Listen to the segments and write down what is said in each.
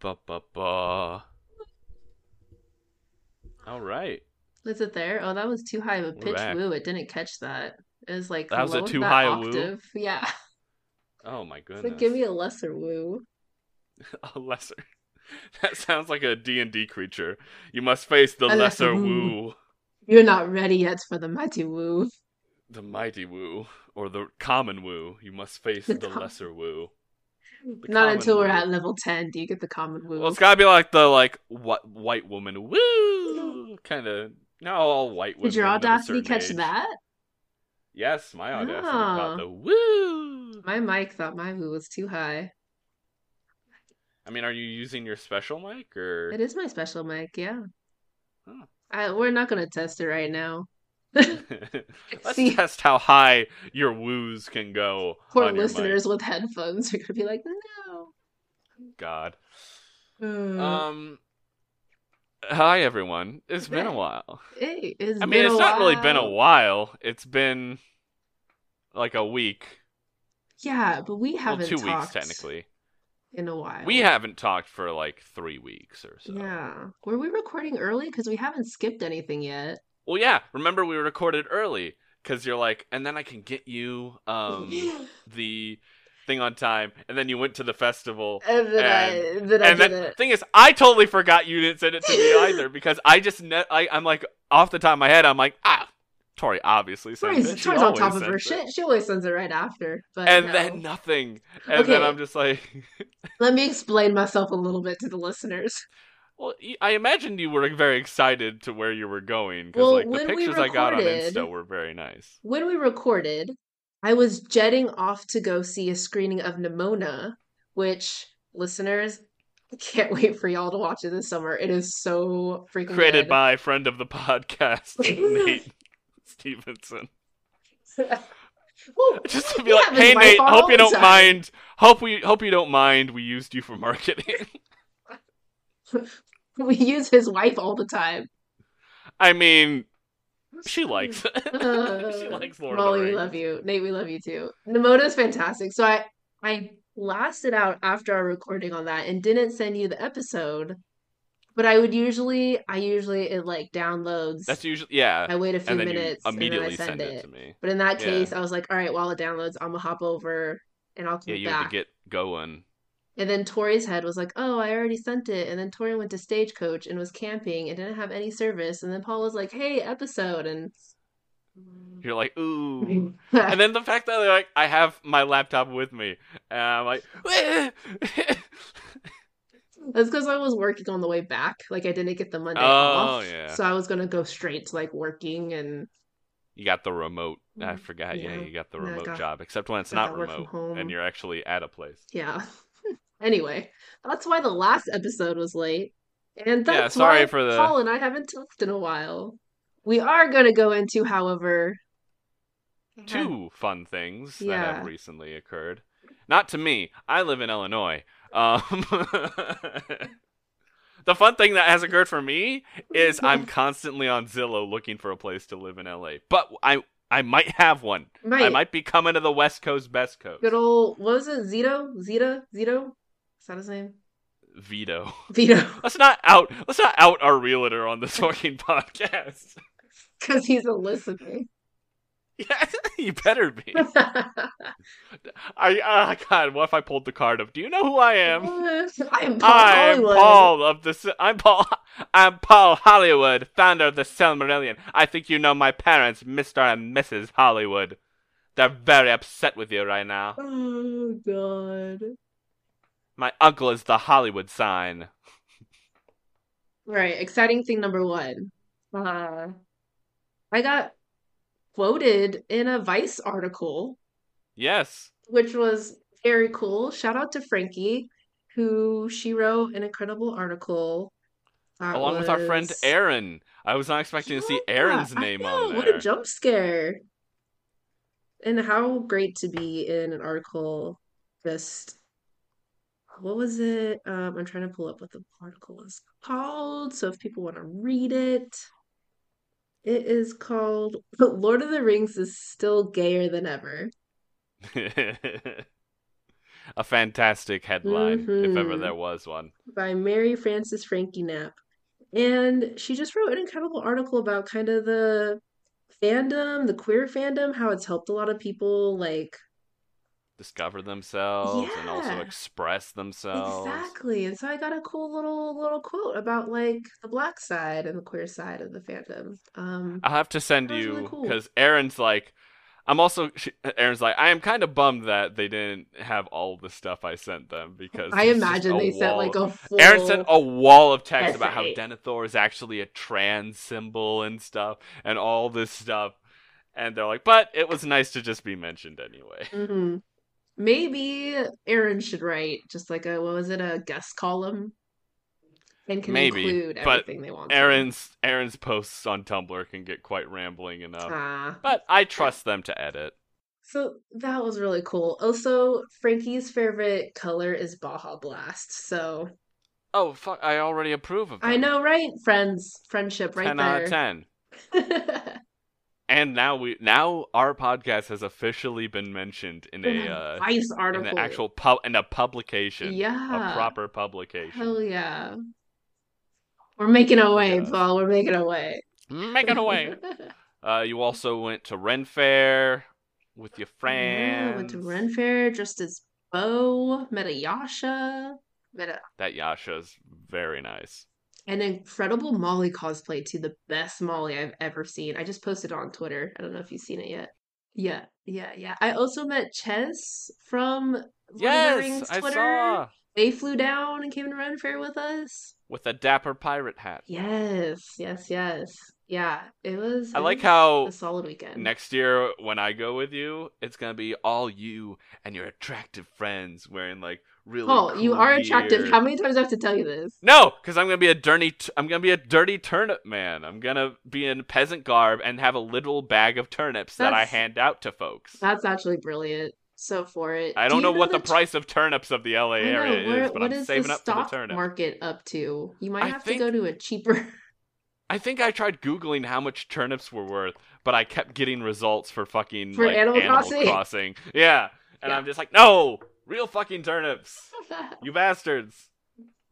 Ba ba ba. All right. Was it there? Oh, that was too high of a pitch woo. It didn't catch that. It was like That was a too high a woo? octave. Yeah. Oh my goodness. like give me a lesser woo. a lesser. That sounds like a D&D creature. You must face the A lesser lesser woo. woo, You're not ready yet for the mighty woo. the mighty woo, or the common woo. You must face The the com- lesser woo. Not until we're at level ten do you get the common woo. Well, it's gotta be like the like what white woman woo kind of. No, all white women. Did your audacity catch age. that? Yes, my audacity Oh. caught the woo. My mic thought my woo was too high. I mean, are you using your special mic or? It is my special mic, yeah. Huh. I, we're not gonna test it right now. Let's See- test how high your woos can go. Poor listeners with headphones are gonna be like, no. God. Uh, Um. Hi everyone. It's been a while. hey, it's I mean, it's not really been a while. while. It's been like a week. Yeah, but we haven't two weeks technically. in a while. We haven't talked for like three weeks or so. Yeah. Were we recording early? Because we haven't skipped anything yet. Well, yeah. Remember, we recorded early because you're like, and then I can get you um the thing on time, and then you went to the festival. and then I, then I and did then it. thing is, I totally forgot you didn't send it to me either because I just ne- I, I'm like off the top of my head, I'm like ah, Tori obviously sent Tori's, it. Tori's on top of her shit. She always sends it right after. But and no. then nothing, and then Okay. I'm just like, let me explain myself a little bit to the listeners. Well, I imagined you were very excited to where you were going because Well, like the pictures I got on Insta were very nice. When we recorded, I was jetting off to go see a screening of Nimona, which listeners I can't wait for y'all to watch it this summer. It is so freaking Created good. by friend of the podcast, Nate Stevenson. Well, Just to be like, hey Nate, hope you don't time." mind. Hope we hope you don't mind. We used you for marketing. We use his wife all the time. I mean, she likes it. she Uh, likes Lord Molly, we love you. Nate, we love you too. Nimona's fantastic. So I I lasted out after our recording on that and didn't send you the episode. But I would usually I usually it like downloads. That's usually yeah. I wait a few minutes you and then I immediately send send it it. to me. But in that Yeah. case, I was like, all right, while it downloads, I'm gonna hop over and I'll come Yeah, you back. had to get going. And then Tori's head was like, "Oh, I already sent it." And then Tori went to Stagecoach and was camping and didn't have any service. And then Paul was like, "Hey, episode." And You're like, ooh. and then the fact that they're like I have my laptop with me, and I'm like, That's because I was working on the way back. Like I didn't get the Monday Oh, off. yeah. So I was gonna go straight to like working and you got the remote. I mm, forgot. Yeah, Yeah. you got the remote got- job, except when it's not that work from remote home. and you're actually at a place. yeah. Anyway, that's why the last episode was late. And Yeah, that's sorry why for the- Paul and I haven't talked in a while. We are gonna go into, however, Two fun things that have recently occurred. Not to me. I live in Illinois. Um, the fun thing that has occurred for me is I'm constantly on Zillow looking for a place to live in LA. But I I might have one. I might be coming to the West Coast, Best Coast. Good old what was it? Zito? Zeta? Zito? Is that his name? Vito. Vito. Let's not out. Let's not out our realtor on this fucking podcast. Because he's a listener. Yeah, you better be. I ah God, what if I pulled the card of? Do you know who I am? I'm Paul I'm Hollywood. Paul of the. I'm Paul. I'm Paul Hollywood, founder of the Silmarillion. I think you know my parents, Mr. and Mrs. Hollywood. They're very upset with you right now. Oh god. My uncle is the Hollywood sign. Right, exciting thing number one. Uh, I got quoted in a Vice article, Yes. which was very cool. Shout out to Frankie, who she wrote an incredible article. Along with our friend was- Aaron. I was not expecting to see Yeah, Aaron's name on What a jump scare. And how great to be in an article just what was it? Um, I'm trying to pull up what the article was called. So if people want to read it, it is called Lord of the Rings is still gayer than ever. a fantastic headline if ever Mhm. there was one. by Mary Frances Frankie Knapp. And she just wrote an incredible article about kind of the fandom, the queer fandom, how it's helped a lot of people like Discover themselves and also express themselves. exactly. And so I got a cool little little quote about like the black side and the queer side of the fandom. Um I'll have to send was really you cool. because Aaron's like, I'm also she, Aaron's like, I am kind of bummed that they didn't have all the stuff I sent them because I imagine they sent like a full Aaron sent a wall of text about how. Denethor is actually a trans symbol and stuff and all this stuff. And they're like, but it was nice to just be mentioned anyway. Mhm. Maybe Aaron should write just like a what was it, a guest column? And can Maybe, include everything they want. to. Aaron's Aaron's posts on Tumblr can get quite rambling enough. Ah. But I trust them to edit. So that was really cool. Also, Frankie's favorite color is Baja Blast. So Oh fuck! I already approve of them. I know, right? Friends, friendship, right ten there. out of ten. And now we now our podcast has officially been mentioned in In a a uh, Vice in article. an actual pub in a publication. Yeah. A proper publication. Hell yeah. We're making a way, Yes. Paul. We're making a way. Making away. uh, you also went to Ren Fair with your friends. Yeah, went to Ren Fair dressed as Beau, met a Yasha, met a, That Yasha's very nice. An incredible Molly cosplay too. The best Molly I've ever seen. I just posted it on Twitter. I don't know if you've seen it yet. Yeah, yeah, yeah. I also met Ches from Lord Yes, Rings I saw They flew down and came to Ren Fair with us. with a dapper pirate hat. Yes, yes, yes. Yeah, it was. I like how a solid weekend. Next year, when I go with you, it's gonna be all you and your attractive friends wearing like really. Oh, you cool are attractive. gear. How many times do I have to tell you this? No, because I'm gonna be a dirty. T- I'm gonna be a dirty turnip man. I'm gonna be in peasant garb and have a little bag of turnips that I hand out to folks. That's actually brilliant. So for it. I Do don't you know what the t- price of turnips of the LA I know, area where- is, but what I'm is saving the up for the stock turnip. market up to? You might I have think- to go to a cheaper. I think I tried googling how much turnips were worth, but I kept getting results for fucking For like, Animal Animal Crossing. Crossing. Yeah, and Yeah. I'm just like, no, real fucking turnips. You bastards!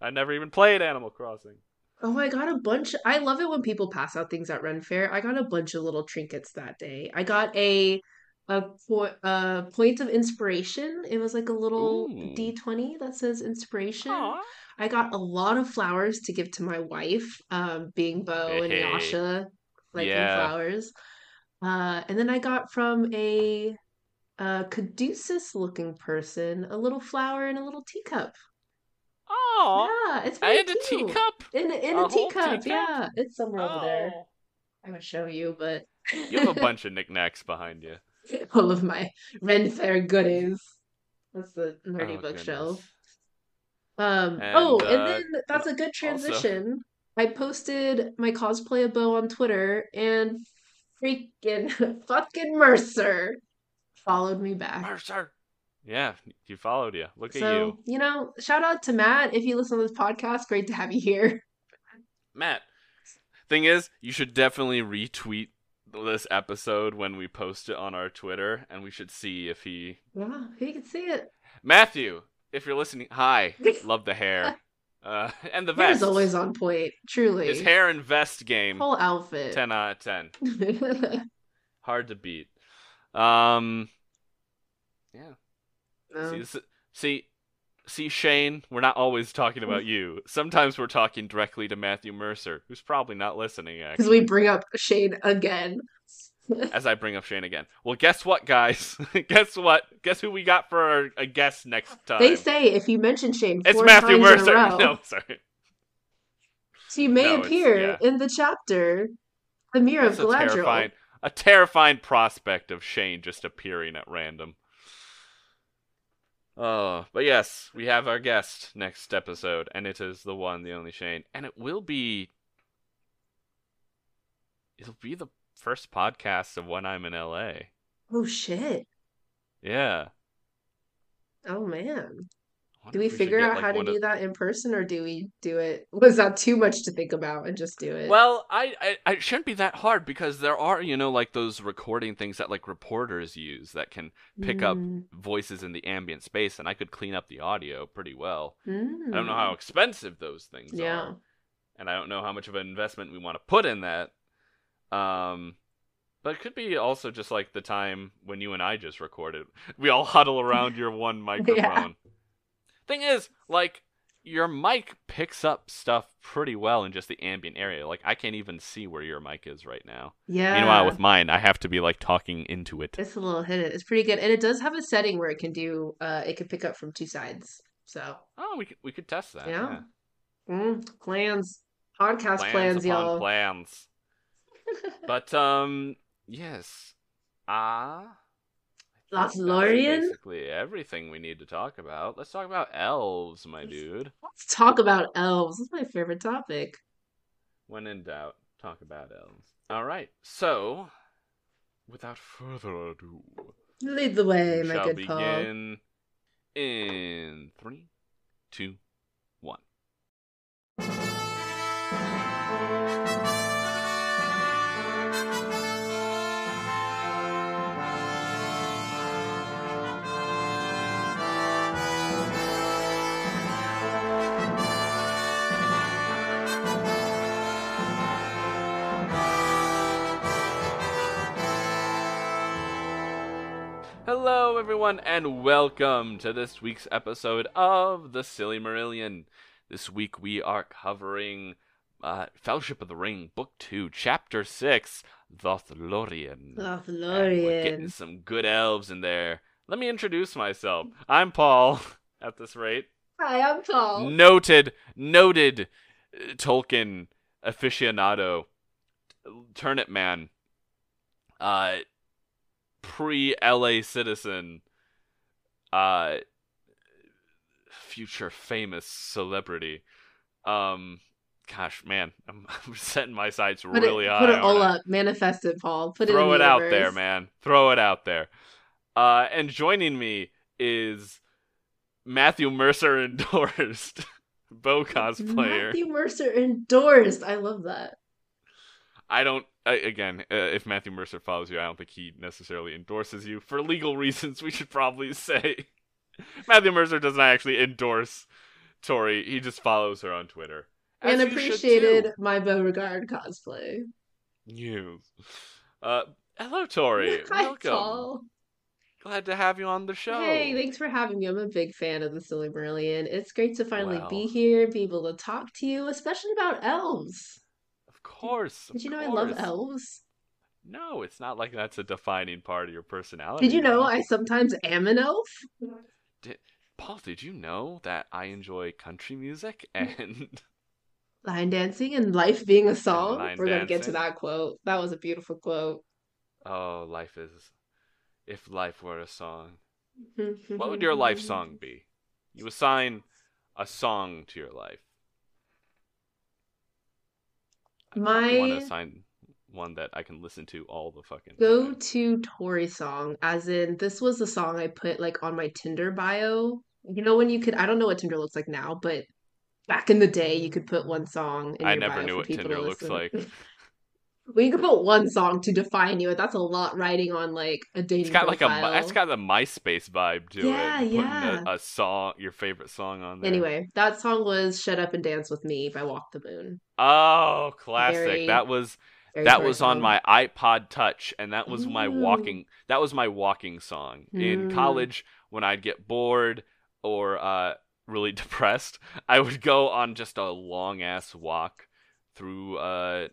I never even played Animal Crossing. oh, I got a bunch. I love it when people pass out things at Ren Fair. I got a bunch of little trinkets that day. I got a a, po- a point of inspiration. It was like a little Ooh. D20 that says inspiration. Aw. I got a lot of flowers to give to my wife, um, being Beau and Hey. Yasha, liking Yeah. flowers. Uh, and then I got from a, a caduceus looking person a little flower in a little teacup. Oh, Yeah, it's very had a teacup. In in A a, teacup, teacup? yeah. It's somewhere over there. Oh. I would show you, but You have a bunch of knickknacks behind you. all of my Ren Fair goodies. That's the nerdy Oh, bookshelf. Um, And, oh, uh, and then that's a good also- transition. I posted my cosplay of Beau on Twitter, and freaking fucking Mercer followed me back. Mercer. Yeah, he followed you. Look at you, you know, shout out to Matt. If you listen to this podcast, great to have you here. Matt. Thing is, you should definitely retweet this episode when we post it on our Twitter, and we should see if he Yeah, you can see it. Matthew, if you're listening, hi. Love the hair. Uh, and the vest. always on point, truly. His hair and vest game. Whole outfit. 10 out of 10. Hard to beat. Um, yeah. No. See, this, see, see, Shane, we're not always talking about you. Sometimes we're talking directly to Matthew Mercer, who's probably not listening, Because we bring up Shane again. as I bring up Shane again. Well, guess what, guys? guess what? Guess who we got for our, a guest next time? They say if you mention Shane it's four Matthew times in a Mercer. row, No, sorry. she may No, appear yeah. in the chapter The Mirror That's of a terrifying, a terrifying prospect of Shane just appearing at random. Oh, but yes, we have our guest next episode, and it is the one, the only Shane, and it will be. It'll be the first podcast of when I'm in LA. Oh shit. Yeah, Oh man. Do we should figure out like, how to one of- do that in person or do we do it? Was that too much to think about and just do it? Well, I, I, it shouldn't be that hard because there are, you know, like those recording things that like reporters use that can pick up Mm, voices in the ambient space, and I could clean up the audio pretty well. I don't know mm. how expensive those things Yeah. are, and I don't know how much of an investment we want to put in that. Um, but it could be also just like the time when you and I just recorded. We all huddle around your one microphone. Thing is, like your mic picks up stuff pretty well in just the ambient area. Like I can't even see where your mic is right now. Yeah. Meanwhile, with mine, I have to be like talking into it. It's a little hidden. It's pretty good. And it does have a setting where it can do uh it can pick up from two sides. So Oh, we could we could test that. Yeah. yeah. mm, plans. Podcast plans, plans, y'all. plans. but um, yes, ah. Think that's Lothlorien? Basically, everything we need to talk about. Let's talk about elves, my dude. Let's talk about elves. That's my favorite topic. When in doubt, talk about elves. All right. So, without further ado, Lead the way, my good Paul. begin in three, two, Hello, everyone, and welcome to this week's episode of The Silly Marillion. This week we are covering uh, Fellowship of the Ring, Book 2, Chapter 6, Lothlorien. And we're getting some good elves in there. Let me introduce myself. I'm Paul, at this rate. Hi, I'm Paul. Noted, noted uh, Tolkien aficionado, turnip man, uh, pre LA citizen, uh, future famous celebrity. Um, gosh, man, I'm, I'm setting my sights Put really it, high. put it all up. Manifest it, Paul. Put it Throw in it the out there, man. Throw it out there. Uh, and joining me is Matthew Mercer endorsed Beau cosplayer. Matthew Mercer endorsed. I love that. I don't. I, again, uh, if Matthew Mercer follows you, I don't think he necessarily endorses you for legal reasons. We should probably say Matthew Mercer does not actually endorse Tori. He just follows her on Twitter. And appreciated my Beauregard cosplay. You. Uh, hello, Tori. Hi, Welcome. Paul. Glad to have you on the show. Hey, thanks for having me. I'm a big fan of the Silly Marillion. It's great to finally be here, be able to talk to you, especially about elves. Of course. Did you know I love elves? No, it's not like that's a defining part of your personality. Did you know. I sometimes am an elf? Paul, did you know that I enjoy country music and Line dancing and life being a song. We're gonna get to that quote. That was a beautiful quote. oh, life is if life were a song. What would your life song be? You assign a song to your life. I want My to assign one that I can listen to all the fucking go time. to Tori song, as in this was the song I put like on my Tinder bio. You know when you could I don't know what Tinder looks like now, but back in the day you could put one song in I never knew what Tinder looks like. Well, you could put one song to define you, and that's a lot writing on like a dating It's got like a it's got the MySpace vibe to Yeah, it. Putting yeah. A, a song, your favorite song on there. Anyway, that song was "Shut Up and Dance with Me" by Walk the Moon. Oh, classic. Very- that was that was on my iPod Touch, and that was my walking. That was my walking song in Mm. college when I'd get bored or uh, really depressed. I would go on just a long ass walk through uh,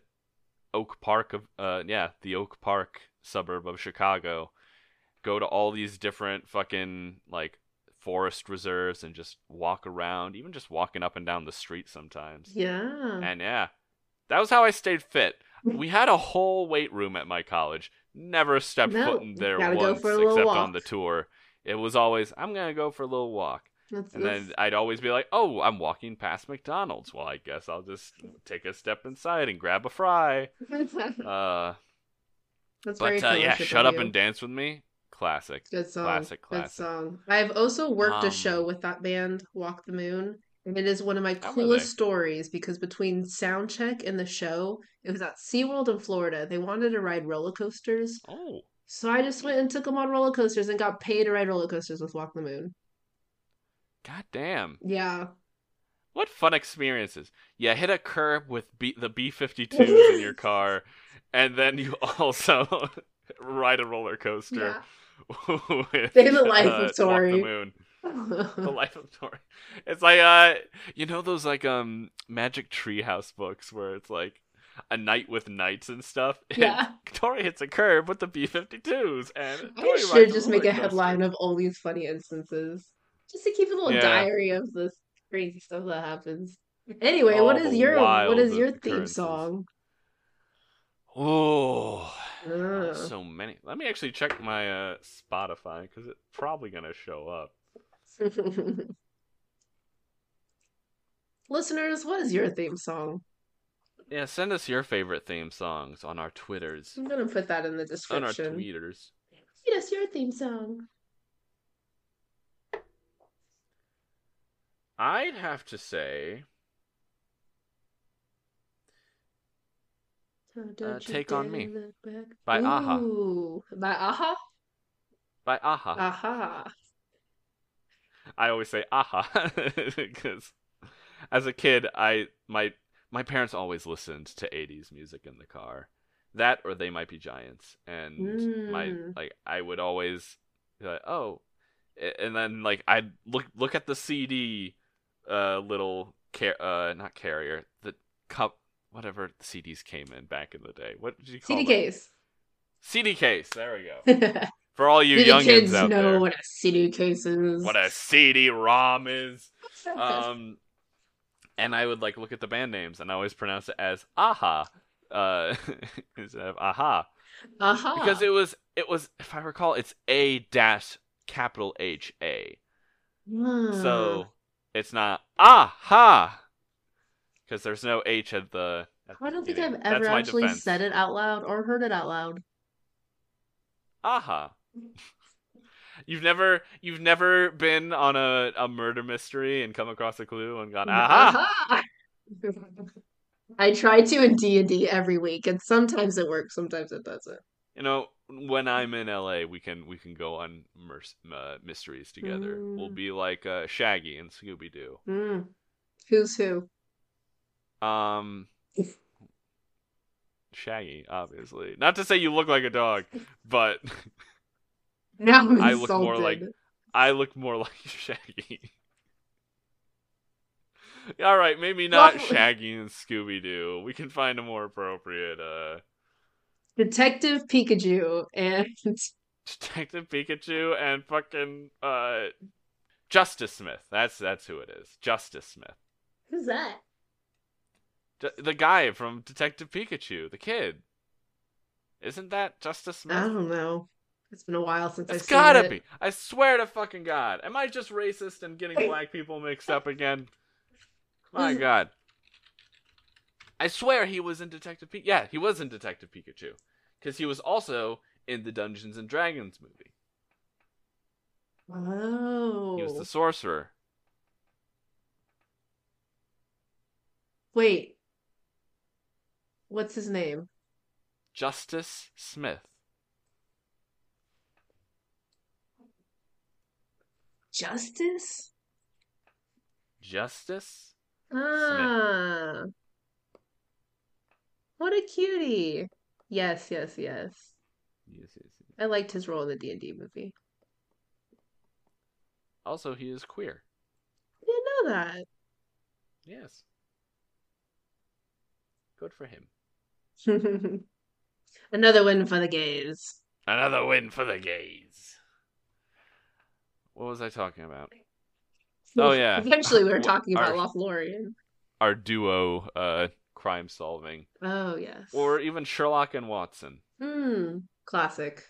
Oak Park of uh, yeah, the Oak Park suburb of Chicago. Go to all these different fucking like forest reserves and just walk around, even just walking up and down the street sometimes. Yeah. And yeah, that was how I stayed fit. We had a whole weight room at my college. Never stepped No, foot in there once, for a little except on the tour. It was always, I'm gonna go for a little walk, And then I'd always be like, Oh, I'm walking past McDonald's. Well, I guess I'll just take a step inside and grab a fry. Uh, that's very but uh, yeah, shut up you. and dance with me. classic. Good song. Classic, Classic. Good song. I've also worked a show Um, with that band, Walk the Moon, and it is one of my coolest stories because between sound check and the show, it was at SeaWorld in Florida. They wanted to ride roller coasters. Oh, So I just went and took them on roller coasters and got paid to ride roller coasters with Walk the Moon. God damn. Yeah. What fun experiences. You hit a curb with B- the B-52s in your car, and then you also ride a roller coaster with Day in the life of uh, Walk Tori. the Moon. The life of Tori. It's like uh you know those like um magic treehouse books where it's like a night with knights and stuff. Yeah. Tori hits a curb with the B52s and I should just make a coaster. headline of all these funny instances. Just to keep a little Yeah. diary of this crazy stuff that happens. Anyway, what is your what is your theme occurrences. song? Oh, so many. Let me actually check my uh, Spotify because it's probably gonna show up. Listeners, what is your theme song? Yeah, send us your favorite theme songs on our Twitters, I'm gonna put that in the description. on our tweeters. Tweet us your theme song. I'd have to say, don't Take on Me by Aha. By Aha? by Aha. Aha. I always say Aha because as a kid, I my my parents always listened to 80s music in the car. That or they might be giants, and my Mm. like I would always be like, oh, and then like I'd look look at the CD, uh, little car uh not carrier the cup whatever the CDs came in back in the day. What did you call it? CD them? case. CD case. There we go. For all you youngins kids out know there, what a CD case is? what a CD-ROM is. um and i would like look at the band names and i always pronounce it as aha uh instead of aha Aha. because it was it was if i recall it's a dash capital h a Hmm. so it's not aha because there's no h at the at I don't think I've ever actually defense. said it out loud or heard it out loud. aha You've never you've never been on a, a murder mystery and come across a clue and gone aha Aha. I try to in D and D every week, and sometimes it works, sometimes it doesn't. You know, when I'm in LA, we can we can go on mers- uh, mysteries together. We'll Mm. be like uh, Shaggy and Scooby Doo. Mm. Who's who? Um, Shaggy, obviously. Not to say you look like a dog, but Now I look more like- I look more like Shaggy. All right, maybe not Shaggy and Scooby Doo. We can find a more appropriate uh Detective Pikachu and Detective Pikachu and fucking uh Justice Smith. That's that's who it is. Justice Smith. who's that? The guy from Detective Pikachu, the kid. Isn't that Justice Smith? I don't know. It's been a while since I've It's seen gotta it. be. I swear to fucking God. Am I just racist and getting black people mixed up again? My God. I swear he was in Detective Pikachu. Yeah, he was in Detective Pikachu. Because he was also in the Dungeons and Dragons movie. Oh, He was the sorcerer. wait. What's his name? Justice Smith. Justice? Justice? Ah. What a cutie. Yes, yes, yes. Yes, yes, yes. I liked his role in the D&D movie. Also, he is queer. I didn't know that. Yes. Good for him. Another win for the gays. Another win for the gays. What was I talking about? Oh, yeah. Eventually, we were talking about our- Lothlorien. Our duo uh crime solving. Oh yes. Or even Sherlock and Watson. hmm, classic.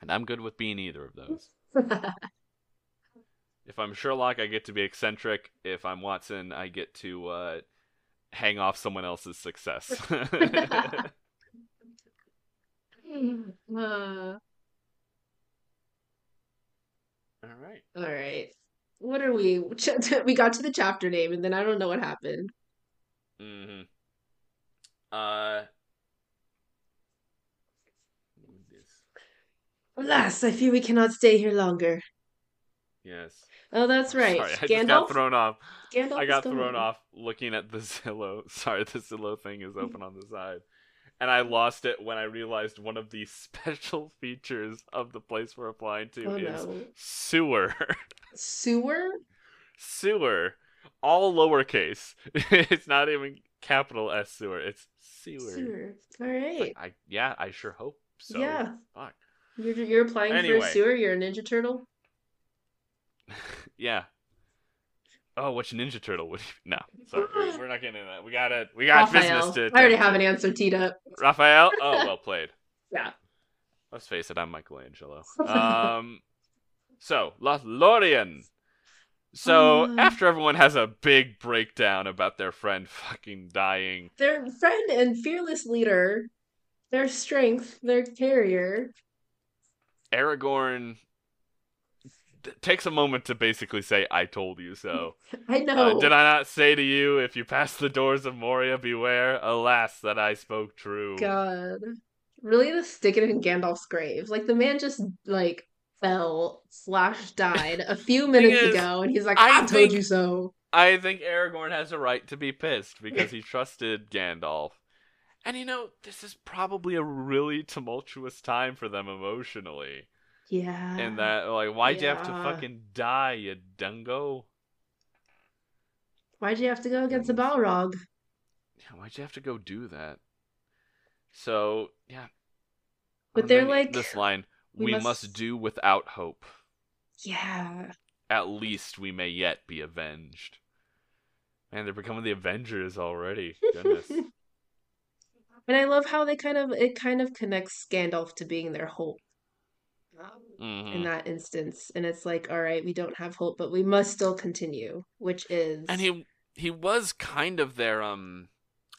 And I'm good with being either of those. If I'm Sherlock, I get to be eccentric. If I'm Watson, I get to uh hang off someone else's success. Uh, All right. All right. What are we? We got to the chapter name, and then I don't know what happened. Mm-hmm. Uh. Alas, I fear we cannot stay here longer. Yes. Oh, that's right. Sorry, I Gandalf. just got thrown off. Gandalf I got thrown off looking at the Zillow. Sorry, the Zillow thing is open on the side. And I lost it when I realized one of the special features of the place we're applying to Oh is no. sewer. Sewer? sewer. All lowercase. it's not even capital S sewer. It's sewer. Sewer. All It's like. I yeah, I sure hope so. Yeah. Fuck. You're you're applying for a sewer. You're a Ninja Turtle. Yeah. Oh, which Ninja Turtle would you... No, sorry, we- we're not getting into that. We gotta, we got Raphael. business to. I already have an answer teed up. Raphael. Oh, well played. Yeah. Let's face it, I'm Michelangelo. Um, so Lothlorien. So Uh. after everyone has a big breakdown about their friend fucking dying, Their friend and fearless leader, their strength, their carrier. Aragorn t- takes a moment to basically say, "I told you so." I Uh, know. did I not say to you, if you pass the doors of Moria, beware? Alas, that I spoke true. God. Really to stick it in Gandalf's grave. Like the man just like fell slash died a few minutes is, ago and he's like, I I, told think- you so. I think Aragorn has a right to be pissed because he trusted Gandalf. And you know, this is probably a really tumultuous time for them emotionally. Yeah. In that, like, why'd you have to fucking die, you dungo? Why'd you have to go against a Goodness. Balrog? Yeah, why'd you have to go do that? So, yeah. But they're like, this line: "We "We, must- must do without hope. Yeah. At least we may yet be avenged." Man, they're becoming the Avengers already. Goodness. And I love how they kind of it kind of connects Gandalf to being their hope. Mhm. in that instance. And it's like, all right, we don't have hope, but we must still continue, which is and he he was kind of their um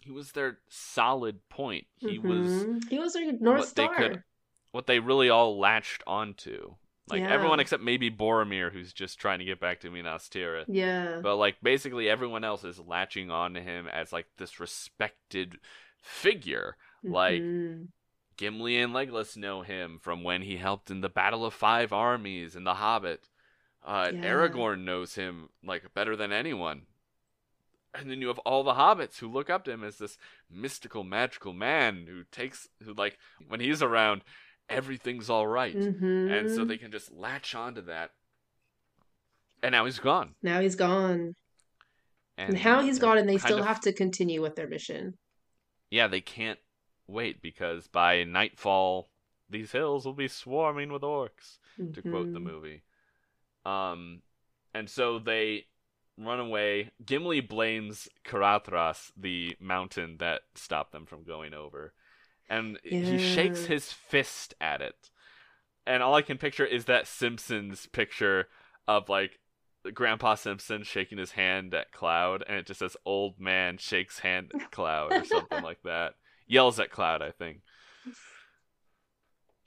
he was their solid point he was Mhm. he was their North Star. What they really all latched onto like Yeah. everyone except maybe Boromir who's just trying to get back to Minas Tirith Yeah. but like basically everyone else is latching on to him as like this respected figure like Mhm. Gimli and Legolas know him from when he helped in the Battle of Five Armies in The Hobbit. Uh, Yeah. Aragorn knows him like better than anyone. And then you have all the hobbits who look up to him as this mystical, magical man who takes, who like, when he's around, everything's all right. And so Mhm. they can just latch onto that. And now he's gone. now he's gone. And, how he's gone and they still of- have to continue with their mission. Yeah, they can't wait because by nightfall, these hills will be swarming with orcs. to quote the Mhm. movie. Um, and so they run away. Gimli blames Caradhras, the mountain that stopped them from going over, and he shakes his fist at it. And all I can picture is that Simpsons picture of like Grandpa Simpson shaking his hand at Cloud, and it just says "Old man shakes hand at Cloud" or something like that. Yells at Cloud, I think.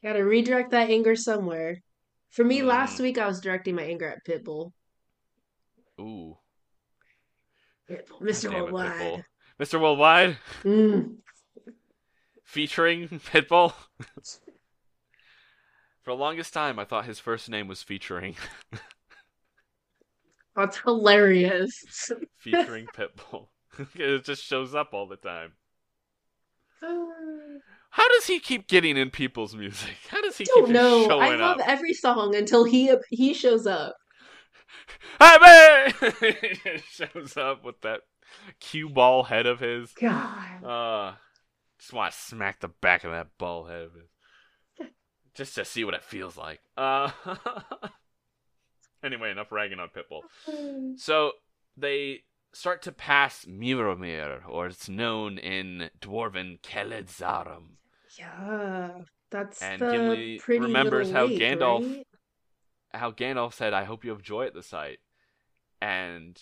Gotta redirect that anger somewhere. For me, last Mhm. week I was directing my anger at Pitbull. Ooh, Pitbull, Mr. it, Worldwide. Pitbull. Mr. Worldwide. Mm. Featuring Pitbull. For the longest time, I thought his first name was featuring That's hilarious. featuring Pitbull. it just shows up all the time. How does he keep getting in people's music? How does he don't keep know. just I love up? every song until he he shows up. Hey, man! he just shows up with that cue ball head of his. God. Uh, just want to smack the back of that ball head of his. Just to see what it feels like. Uh, anyway, enough ragging on Pitbull. So they start to pass Mirrormere, or it's known in Dwarven Kheled-zaram. Yeah, that's And the Gimli pretty remembers how lake, Gandalf- right? How Gandalf said, I hope you have joy at the sight. And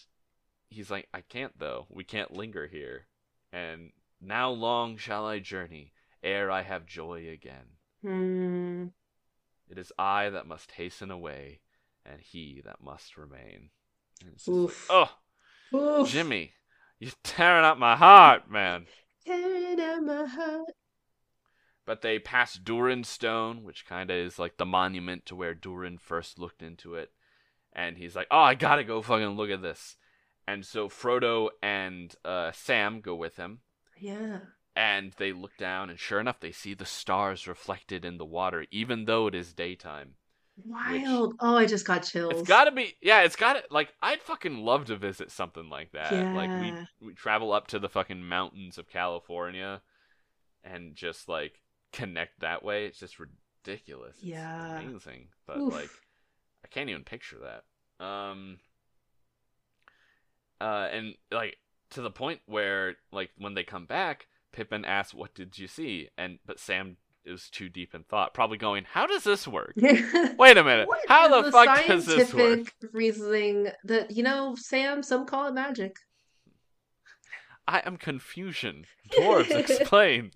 he's like, I can't though. We can't linger here. And now long shall I journey, ere I have joy again. Hmm. It is I that must hasten away, and he that must remain. Just like, oh, Oof. Jimmy, you're tearing up my heart, man. Tearing out my heart. But they pass Durin Stone, which kind of is like the monument to where Durin first looked into it. And he's like, oh, I gotta go fucking look at this. And so Frodo and uh, Sam go with him. Yeah. And they look down, and sure enough, they see the stars reflected in the water, even though it is daytime. Wild. Oh, I just got chills. It's gotta be, yeah, it's gotta, like, I'd fucking love to visit something like that. Like, Yeah. we, we travel up to the fucking mountains of California and just, like, connect that way. It's just ridiculous. It's Yeah. amazing. But, Oof. like, I can't even picture that. Um, uh, and, like, to the point where, like, when they come back, Pippin asks, What did you see? And, but Sam is too deep in thought, probably going, How does this work? Wait a minute. how is the fuck does this work? reasoning that you know, Sam? Some call it magic. I am confusion. Dwarves explain.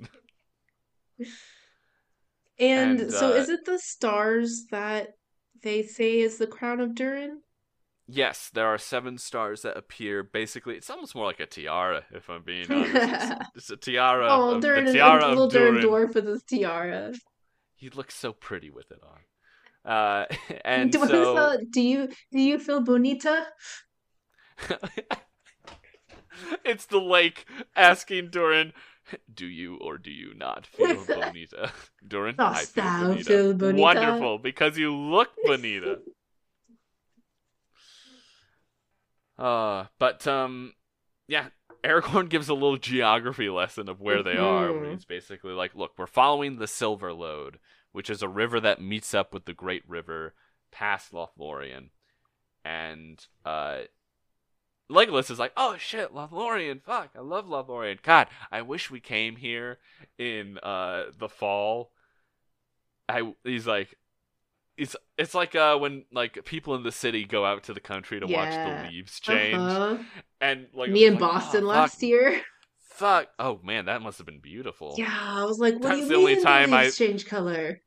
And, And, so, uh, is it the stars that they say is the crown of Durin? Yes, there are seven stars that appear. Basically, it's almost more like a tiara, if I'm being honest. It's, it's a tiara. oh, of, Durin the is tiara a of little Durin dwarf with his tiara. He looks so pretty with it on. Uh, and do, so the- do you do you feel bonita? it's the lake asking Durin, "Do you or do you not feel bonita?" Durin, I feel bonita. feel bonita? Wonderful, because you look bonita. Uh, but um, yeah, Aragorn gives a little geography lesson of where they are. When Mhm. he's basically like, "Look, we're following the Silver Lode, which is a river that meets up with the Great River past Lothlorien," and uh. Legolas is like, oh shit, Lothlorien, fuck, I love Lothlorien. God, I wish we came here in uh the fall. I he's like, it's it's like uh when like people in the city go out to the country to watch the leaves change, Uh-huh. and like Me in like, Boston "Oh, last fuck, year. Fuck, oh man, that must have been beautiful. Yeah, I was like, what That's do you the only mean time the I- leaves change color?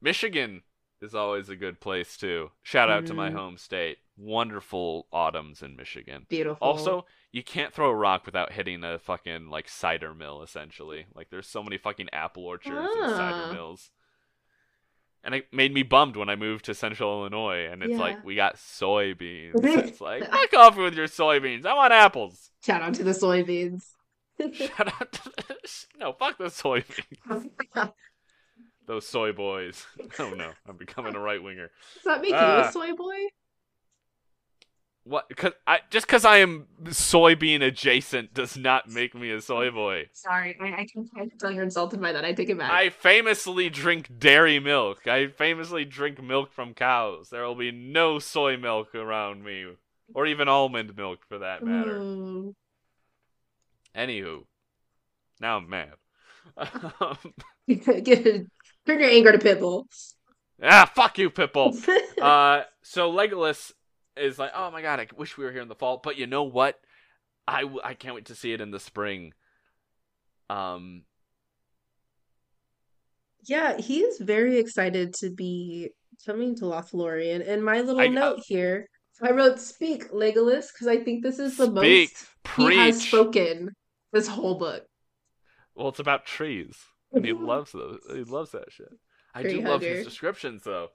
Michigan is always a good place too. Shout out to my Mm. home state. Wonderful autumns in Michigan. Beautiful. Also, you can't throw a rock without hitting a fucking like cider mill. Essentially, like there's so many fucking apple orchards and Ah. cider mills, and it made me bummed when I moved to Central Illinois, and it's Yeah. like we got soybeans. it's like fuck off with your soybeans. I want apples. shout out to the soybeans. Shout out to the... no, fuck the soybeans. Those soy boys. Oh no, I'm becoming a right winger. Does that make you Ah. a soy boy? What? Cause I just because I am soybean adjacent does not make me a soy boy. Sorry, I, I can not tell you're insulted by that. I take it back. I famously drink dairy milk. I famously drink milk from cows. There will be no soy milk around me, or even almond milk for that matter. Ooh. Anywho, now I'm mad. Get- Turn your anger to Pitbull. ah, fuck you, Pitbull. uh, so Legolas is like, oh my god, I wish we were here in the fall. But you know what? I I can't wait to see it in the spring. Um, yeah, he is very excited to be coming to Lothlorien. And my little I- note here, I wrote "Speak, Legolas" because I think this is the Speak, most he has spoken this whole book. Well, it's about trees, and he loves those. He loves that shit. I do love his descriptions, though.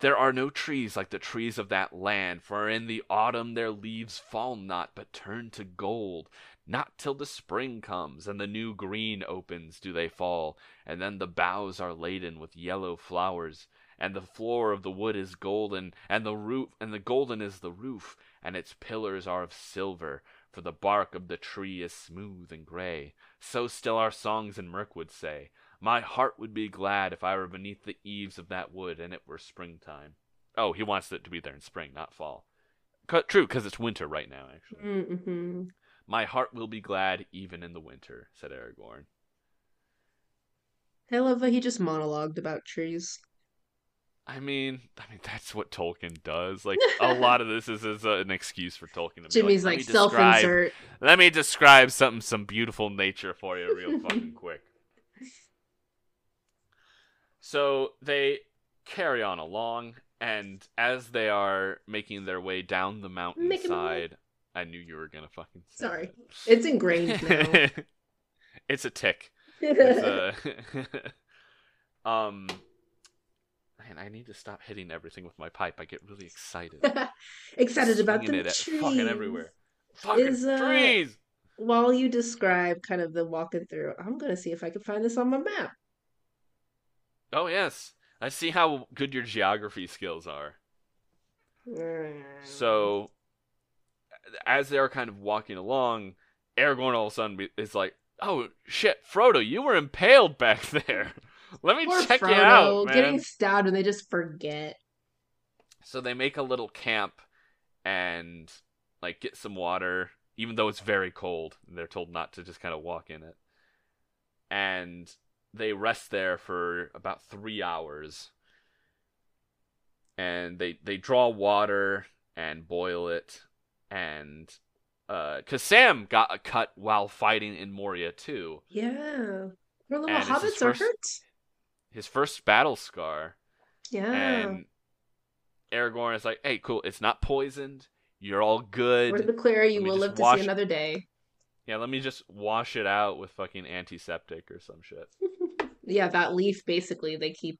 There are no trees like the trees of that land, for in the autumn their leaves fall not, but turn to gold. Not till the spring comes and the new green opens do they fall, and then the boughs are laden with yellow flowers, and the floor of the wood is golden, and the roof and the golden is the roof, and its pillars are of silver, for the bark of the tree is smooth and gray. So still our songs in Mirkwood say. My heart would be glad if I were beneath the eaves of that wood and it were springtime. Oh, he wants it to be there in spring, not fall. 'Cause- True, because it's winter right now, actually. Mm-hmm. My heart will be glad even in the winter, said Aragorn. I love that he just monologued about trees. I mean, I mean that's what Tolkien does. Like a lot of this is, is uh, an excuse for Tolkien. To be Jimmy's "Let like me self-insert. Let me describe something, some beautiful nature for you, real fucking quick. So they carry on along, and as they are making their way down the mountainside, I knew you were gonna fucking. Sorry. it. It's ingrained now. it's a tick. It's a um. Man, I need to stop hitting everything with my pipe. I get really excited. Excited about the trees. fucking everywhere. Fucking Is, uh, trees. While you describe kind of the walking through, I'm gonna see if I can find this on my map. Oh yes, I see how good your geography skills are. So, as they're kind of walking along, Aragorn all of a sudden is like, "Oh shit, Frodo, you were impaled back there. Let me Poor check Frodo you out, man." getting stabbed and they just forget. So they make a little camp and like get some water, even though it's very cold. They're told not to just kind of walk in it. And they rest there for about three hours. And they they draw water and boil it, and uh, cause Sam got a cut while fighting in Moria too. Yeah. Poor little And his hobbits are first- hurt. His first battle scar. Yeah. And Aragorn is like, "Hey, cool. It's not poisoned. You're all good. The clear, you will live to see another day. Yeah, let me just wash it out with fucking antiseptic or some shit. Yeah, that leaf basically they keep.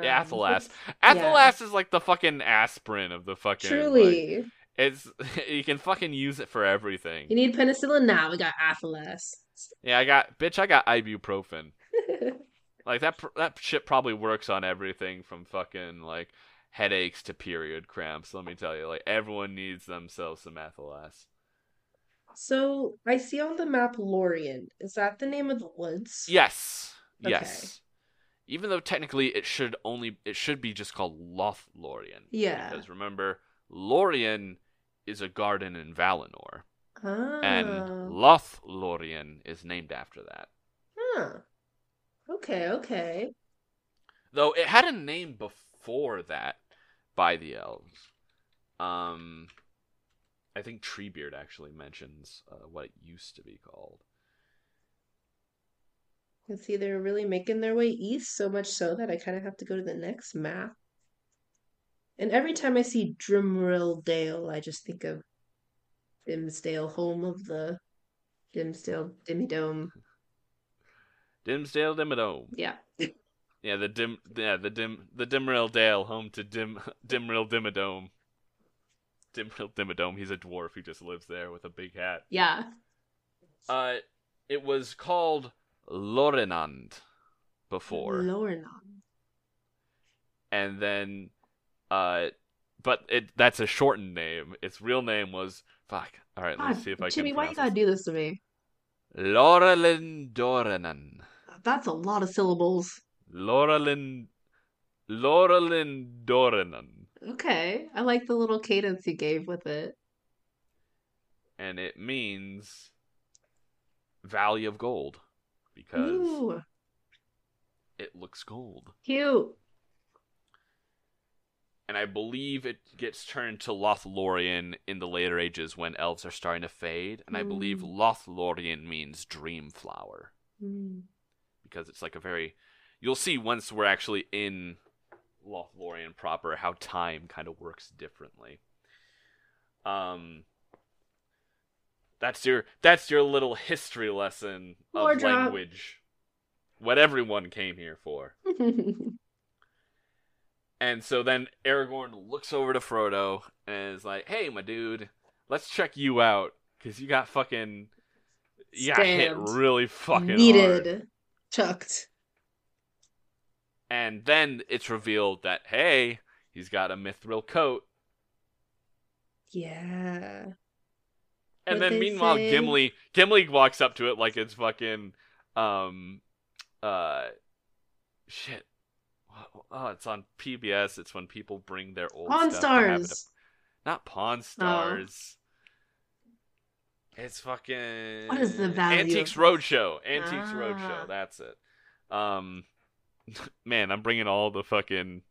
Yeah, um, Athelas. yeah. Is like the fucking aspirin of the fucking. like, Truly. it's you can fucking use it for everything. You need penicillin now. We got Athelas. Yeah, I got bitch. I got ibuprofen. Like that. That shit probably works on everything from fucking like headaches to period cramps. Let me tell you, like everyone needs themselves some Athelas. so I see on the map Lorien. Is that the name of the woods? Yes. Okay. Yes. Even though technically it should only it should be just called Lothlorien. Yeah. Because remember, Lorien is a garden in Valinor, Ah. and Lothlorien is named after that. Huh. Okay, okay. Though it had a name before that by the elves. Um, I think Treebeard actually mentions uh, what it used to be called. You can see they're really making their way east, so much so that I kind of have to go to the next map. And every time I see Dimrill Dale, I just think of Dimsdale, home of the Dimsdale Dimmadome. Dimsdale Dimmadome. Yeah. Yeah, the dim, yeah, the dim, the Dimrill Dale, home to Dim, Dimrill Dimmadome. Dimrill Dimmadome. He's a dwarf who just lives there with a big hat. Yeah. Uh, it was called Lorinand before, Lornan. and then, uh, but it that's a shortened name. Its real name was fuck. All right, let's God, see if I Jimmy, can. Jimmy, why you gotta do this to me? Laurelindorenan. That's a lot of syllables. Lorelin, Laurelindorenan. Okay. I like the little cadence you gave with it. and it means Valley of Gold because Ooh, it looks gold. cute. And I believe it gets turned to Lothlorien in the later ages when elves are starting to fade. And I believe Mm. Lothlorien means dream flower Mm. because it's like a very. You'll see once we're actually in Lothlorien proper how time kind of works differently. Um. That's your that's your little history lesson of More drop. language. What everyone came here for. And so then Aragorn looks over to Frodo and is like, "Hey, my dude, let's check you out because you got fucking, you got hit really fucking hard." Needed. Chucked. And then it's revealed that hey, he's got a mithril coat. Yeah. And then meanwhile, say? Gimli Gimli walks up to it like it's fucking, um, uh, shit. Oh, it's on PBS. It's when people bring their old Pawn stuff to have it up stars. Not Pawn Stars. It's fucking. What is the value Antiques Roadshow. Antiques Ah. Roadshow. That's it. Um, man, I'm bringing all the fucking.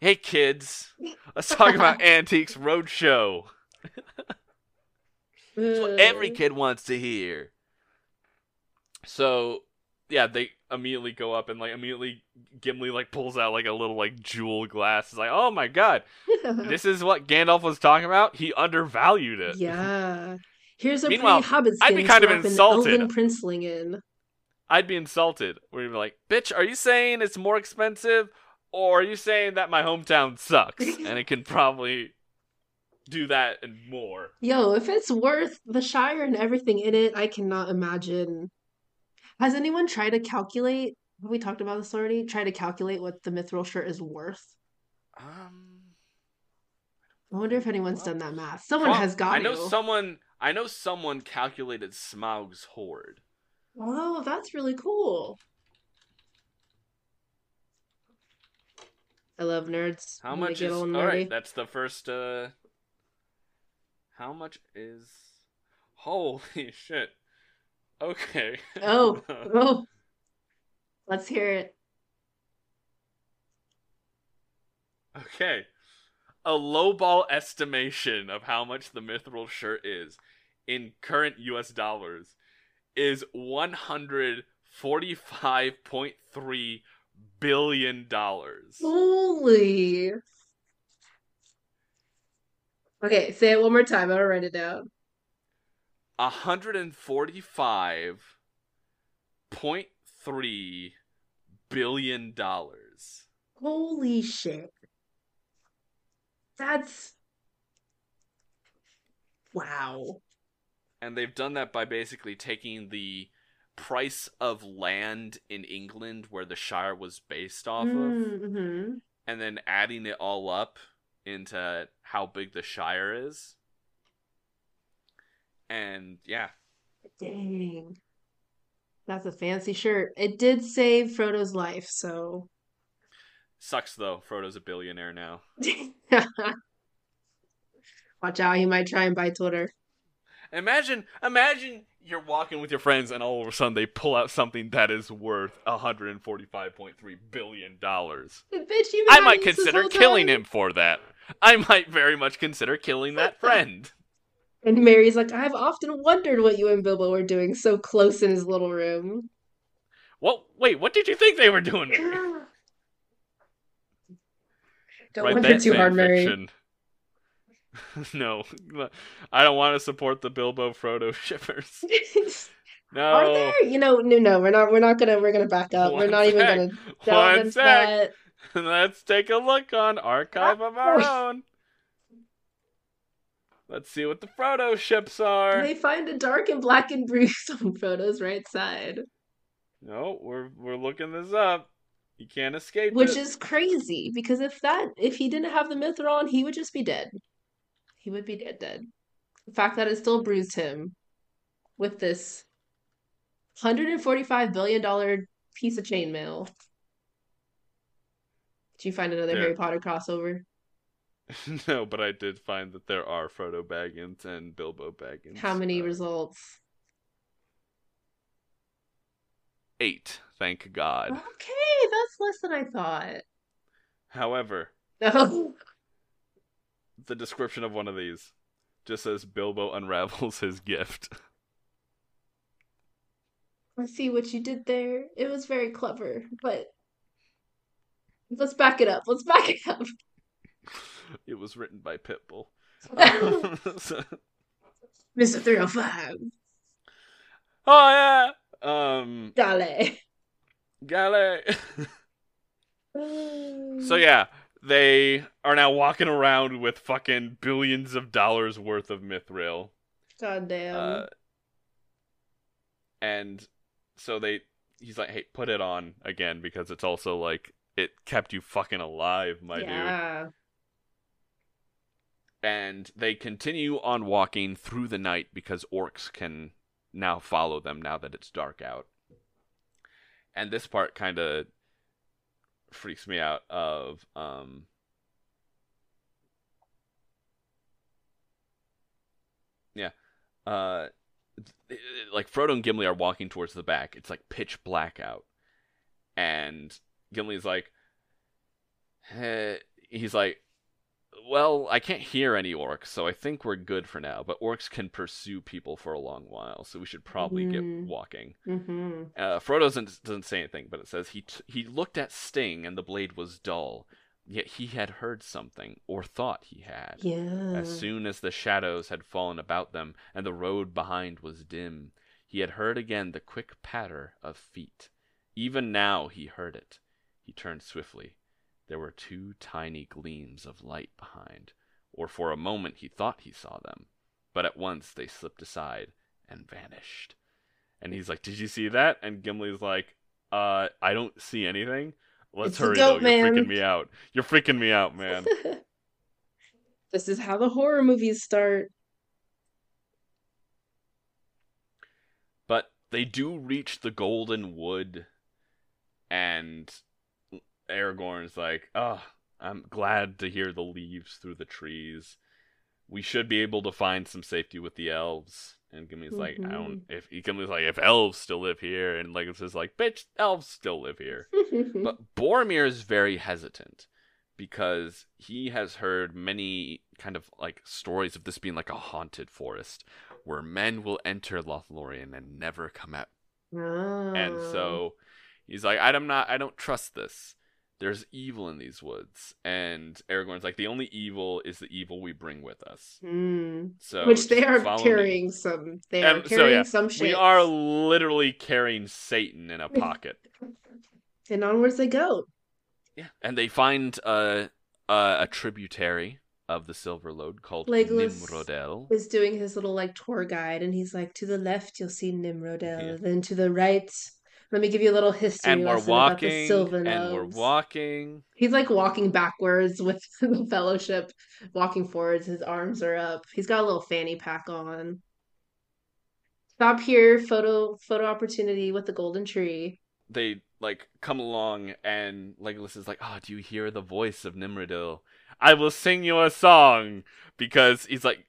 Hey kids, let's talk about Antiques Roadshow. That's what every mm. kid wants to hear. So, yeah, they immediately go up and like immediately Gimli like pulls out like a little like jewel glass. It's like, oh my god, this is what Gandalf was talking about. He undervalued it. yeah. Here's a Meanwhile, pretty hobbit I'd be kind of insulted. elven princeling in. I'd be insulted. Where you'd be like, bitch, are you saying it's more expensive, or are you saying that my hometown sucks and it can probably do that and more? Yo, if it's worth the Shire and everything in it, I cannot imagine. Has anyone tried to calculate? Have we talked about this already? Try to calculate what the mithril shirt is worth. Um. I wonder if anyone's done that math. Someone Prob- has got I know to. someone. I know someone calculated Smaug's hoard. Oh, that's really cool. I love nerds. How much is all all right? That's the first. uh How much is? Holy shit! Okay. Oh, oh. Let's hear it. okay. A lowball estimation of how much the mithril shirt is in current U.S. dollars is one hundred forty-five point three billion dollars. Holy. Okay, say it one more time. I'm gonna write it down. hundred and forty-five point three billion dollars. Holy shit. That's wow. And they've done that by basically taking the price of land in England where the Shire was based off of Mm-hmm. and then adding it all up into how big the Shire is. And yeah, Dang. That's a fancy shirt. It did save Frodo's life, so sucks though. Frodo's a billionaire now. watch out, he might try and buy Twitter. Imagine, imagine you're walking with your friends and all of a sudden they pull out something that is worth 145.3 billion dollars. I might consider killing him for that. I might very much consider killing that friend. And Merry's like, I've often wondered what you and Bilbo were doing so close in his little room. Well, wait, what did you think they were doing? Don't Write wonder too hard, Merry. no, I don't want to support the Bilbo Frodo shippers. No. Are there? You know, no, no, we're not. We're not gonna. We're gonna back up. we're One not even gonna delve One into sec. that. Let's take a look on Archive of Our Own. Let's see what the Frodo ships are. They find a dark and black and bruise on Frodo's right side, No, we're we're looking this up. You can't escape which it. is crazy because if that, if he didn't have the mithril on, he would just be dead. He would be dead, dead. The fact that it still bruised him with this hundred and forty-five billion dollar piece of chainmail. Did you find another There. Harry Potter crossover? no, but I did find that there are Frodo Baggins and Bilbo Baggins. How many Uh, results? Eight, thank God. Okay, that's less than I thought. However, the description of one of these just says Bilbo unravels his gift. I see what you did there. It was very clever, but let's back it up. Let's back it up. it was written by Pitbull. Mr. 305. oh yeah. Um Dale. Gale. so yeah, they are now walking around with fucking billions of dollars worth of mithril. God damn. Uh, and so they he's like, "Hey, put it on again because it's also like it kept you fucking alive, my dude." yeah. And they continue on walking through the night because orcs can now follow them now that it's dark out. And this part kind of freaks me out of um Yeah. Uh like Frodo and Gimli are walking towards the back. It's like pitch black out. And Gimli's like eh, he's like well, I can't hear any orcs, so I think we're good for now. But orcs can pursue people for a long while, so we should probably Mm. get walking. Mm-hmm. Uh, Frodo doesn't, doesn't say anything, but it says he t- he looked at Sting and the blade was dull, yet he had heard something or thought he had. Yeah. As soon as the shadows had fallen about them and the road behind was dim, he had heard again the quick patter of feet. Even now he heard it. He turned swiftly. There were two tiny gleams of light behind, or for a moment he thought he saw them, but at once they slipped aside and vanished. And he's like, "Did you see that?" And Gimli's like, "Uh, I don't see anything. Let's It's hurry goat though. You're man." freaking me out. You're freaking me out, man." this is how the horror movies start. But they do reach the golden wood, and Aragorn's like, "Oh, I'm glad to hear the leaves through the trees. We should be able to find some safety with the elves." And Gimli's like, "I don't." Mm-hmm. If Gimli's like, "If elves still live here," and Legolas is like, "Bitch, elves still live here." But Boromir is very hesitant because he has heard many kind of like stories of this being like a haunted forest where men will enter Lothlorien and never come out. And Oh. so ah. he's like, I'm not, I don't trust this. There's evil in these woods, and Aragorn's like, the only evil is the evil we bring with us. Hmm. So Which they are follow me. carrying some. They are so, carrying yeah, some shit. We are literally carrying Satan in a pocket. And onwards they go. Yeah, and they find uh, uh, a tributary of the Silverlode called Legolas Nimrodel. is doing his little like tour guide, and he's like, to the left you'll see Nimrodel, Yeah. then to the right. Let me give you a little history And we're lesson about the walking, Sylvan and we're walking. He's like walking backwards with the fellowship, walking forwards. His arms are up. He's got a little fanny pack on. Stop here, photo photo opportunity with the golden tree. They like come along, and Legolas is like, "Ah, do you hear the voice of Nimrodel? I will sing you a song." Because he's like,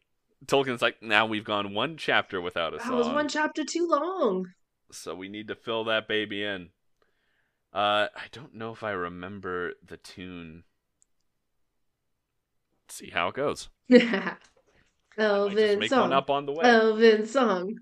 Tolkien's like, now we've gone one chapter without a song. That was one chapter too long. So we need to fill that baby in. Uh, I don't know if I remember the tune. Let's see how it goes. I might just Elvin make song. one up on the way. Elvin song.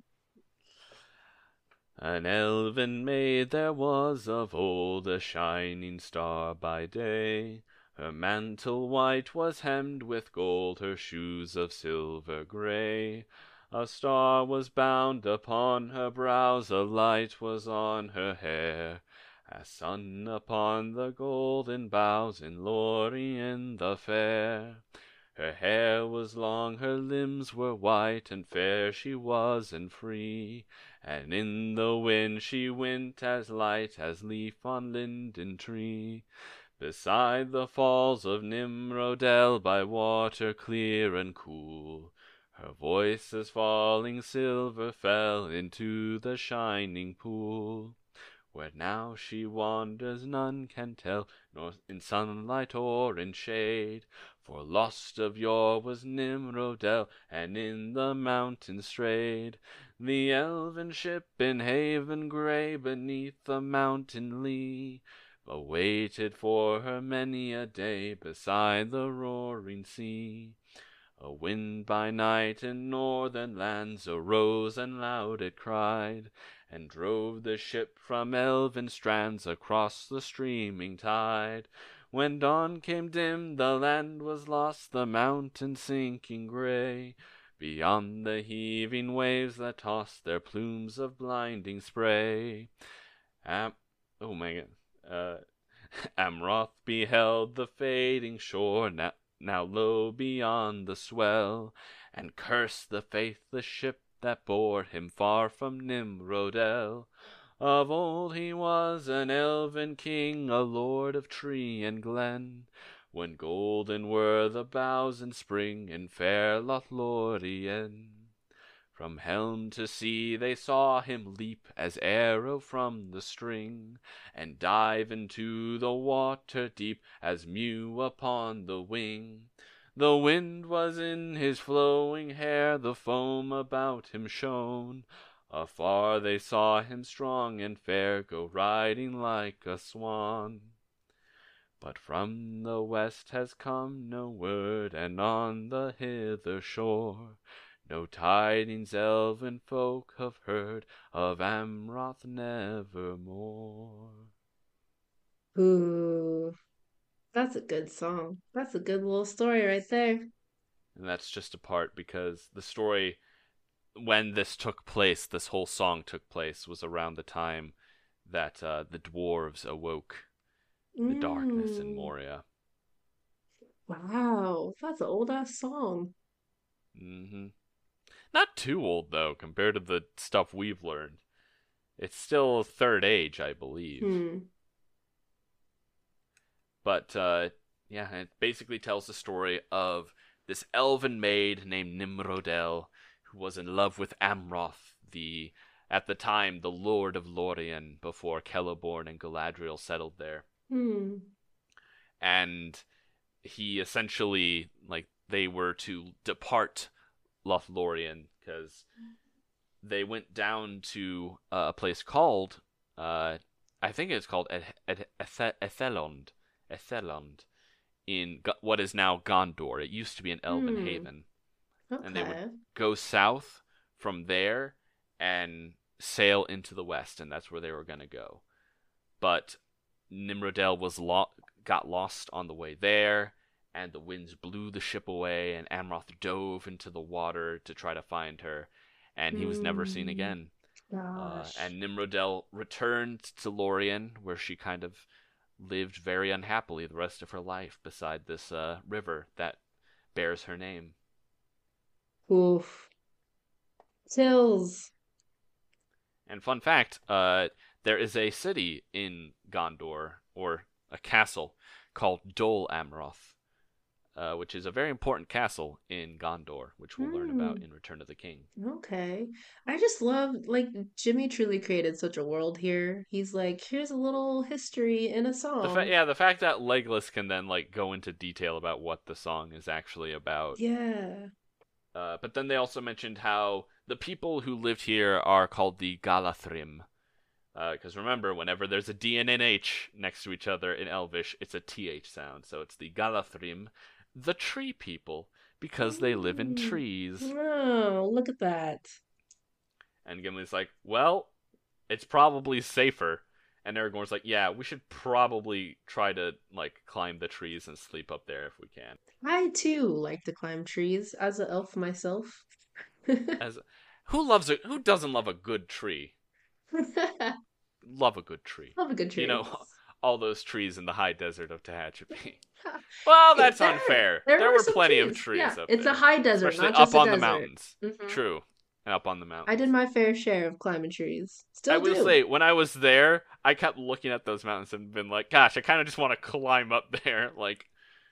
An elven maid there was of old, a shining star by day. Her mantle white was hemmed with gold, her shoes of silver gray. A star was bound upon her brows, a light was on her hair. As sun upon the golden boughs in Lorien the fair. Her hair was long, her limbs were white, and fair she was and free. And in the wind she went as light as leaf on linden tree. Beside the falls of Nimrodel, by water clear and cool, her voice as falling silver fell into the shining pool. Where now she wanders none can tell, nor in sunlight or in shade. For lost of yore was Nimrodel, and in the mountains strayed. The elven ship in haven grey beneath the mountain lee, awaited for her many a day beside the roaring sea. A wind by night in northern lands arose and loud it cried, and drove the ship from elven strands across the streaming tide. When dawn came dim, the land was lost, the mountain sinking gray. Beyond the heaving waves that tossed their plumes of blinding spray. Am- oh my god. Uh, Amroth beheld the fading shore, now, now low beyond the swell, and curse the faithless ship that bore him far from Nimrodel. Of old he was an elven king, a lord of tree and glen, when golden were the boughs in spring in fair Lothlorien. From helm to sea they saw him leap as arrow from the string, and dive into the water deep as mew upon the wing. The wind was in his flowing hair, the foam about him shone. Afar they saw him strong and fair go riding like a swan. But from the west has come no word, and on the hither shore no tidings elven folk have heard of Amroth nevermore. Ooh, that's a good song. That's a good little story right there. And that's just a part because the story, when this took place, this whole song took place, was around the time that uh, the dwarves awoke the darkness in Mm. Moria. Wow, that's an old ass song. Mm hmm Not too old though, compared to the stuff we've learned. It's still third age, I believe. Hmm. But uh, yeah, it basically tells the story of this elven maid named Nimrodel, who was in love with Amroth, the at the time the Lord of Lorien, before Celeborn and Galadriel settled there. Hmm. and he essentially like they were to depart Lothlorien because they went down to uh, a place called uh, I think it's called Eth- Eth- Eth- Edhellond Edhellond in what is now Gondor. It used to be an elven Hmm. haven. Okay. And they would- Go south from there and sail into the west, and that's where they were gonna go. But Nimrodel was lo- got lost on the way there, and the winds blew the ship away, and Amroth dove into the water to try to find her, and he was never seen Hmm. again. Uh, and Nimrodel returned to Lorien, where she kind of lived very unhappily the rest of her life beside this uh, river that bears her name. Oof. Chills. And fun fact, uh, there is a city in Gondor, or a castle, called Dol Amroth, uh, which is a very important castle in Gondor, which we'll learn about Hmm. in Return of the King. Okay. I just love like Jimmy truly created such a world here. He's like, here's a little history in a The song. fa- yeah, the fact that Legolas can then like go into detail about what the song is actually about. Yeah. Uh, but then they also mentioned how the people who lived here are called the Galadhrim. Because remember, whenever there's a D and an H next to each other in Elvish, it's a TH sound. So it's the Galadhrim, the tree people, because they live in Mm. trees. Oh, look at that. And Gimli's like, well, it's probably safer. And Aragorn's like, yeah, we should probably try to like climb the trees and sleep up there if we can. I too like to climb trees as an elf myself. As who loves a who doesn't love a good tree? Love a good tree. Love a good tree. You know, all those trees in the high desert of Tehachapi. well, that's There- unfair. There, There, were plenty of trees. trees Yeah, up it's there. a high desert, Especially not just up a on the desert. mountains. Mhm. True. Up on the mountains. I did my fair share of climbing trees. Still I will do. say, when I was there, I kept looking at those mountains and been like, gosh, I kind of just want to climb up there. Like,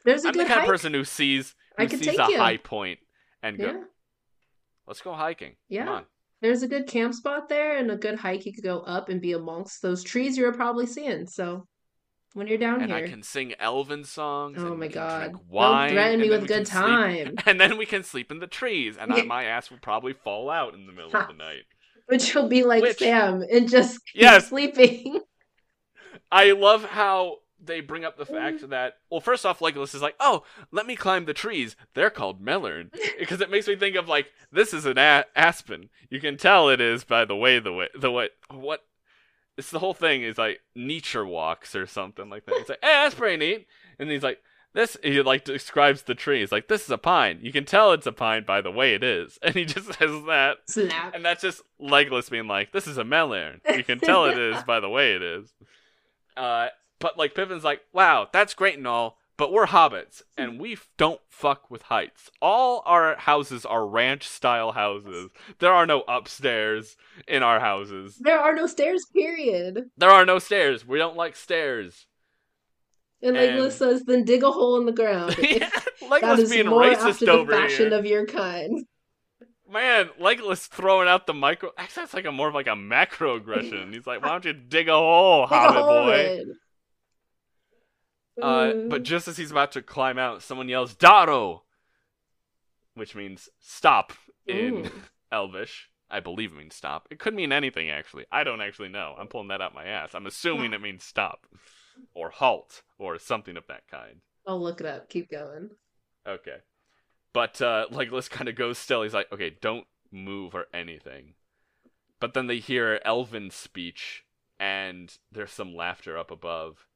There's a I'm the kind hike. of person who sees who sees take a you. high point and go, Yeah. let's go hiking. Yeah. Come on. There's a good camp spot there and a good hike you could go up and be amongst those trees you were probably seeing. So when you're down And here, I can sing elven songs. oh and my God, don't wine. threaten me and then with we good can sleep- time, And then we can sleep in the trees, and I, my ass will probably fall out in the middle of the night. but you'll be like Which- Sam and just keep Yes. sleeping. I love how they bring up the fact Mm. that, well, first off, Legolas is like, oh, let me climb the trees. They're called mellyrn. Because it makes me think of, like, this is an a- aspen. You can tell it is by the way, the way, the way, what? It's the whole thing is like nature walks or something like that. It's like, hey, that's pretty neat. And he's like, this, he like describes the tree. He's like, this is a pine. You can tell it's a pine by the way it is. And he just says that. Snap. And that's just Legolas being like, "This is a melon. You can tell it is by the way it is." Uh, but like Pippin's like, "Wow, that's great and all, but we're hobbits and we f- don't fuck with heights. All our houses are ranch style houses. There are no upstairs in our houses. There are no stairs, period. There are no stairs. We don't like stairs." And And- Legolas says, then dig a hole in the ground. yeah, Legolas is being more racist after the over fashion here. of your kind. Man, Legolas throwing out the micro. Actually, that's like a more of like a macro aggression. He's like, "Why don't you dig a hole, Dig a Hobbit hole boy?" Uh, Mm. but just as he's about to climb out, someone yells "Daro," which means stop in Ooh. Elvish. I believe it means stop. It could mean anything actually. I don't actually know. I'm pulling that out my ass. I'm assuming it means stop. or halt or something of that kind. I'll look it up. Keep going. Okay. But uh Legolas kind of goes still. He's like, "Okay, don't move or anything." But then they hear elven speech and there's some laughter up above.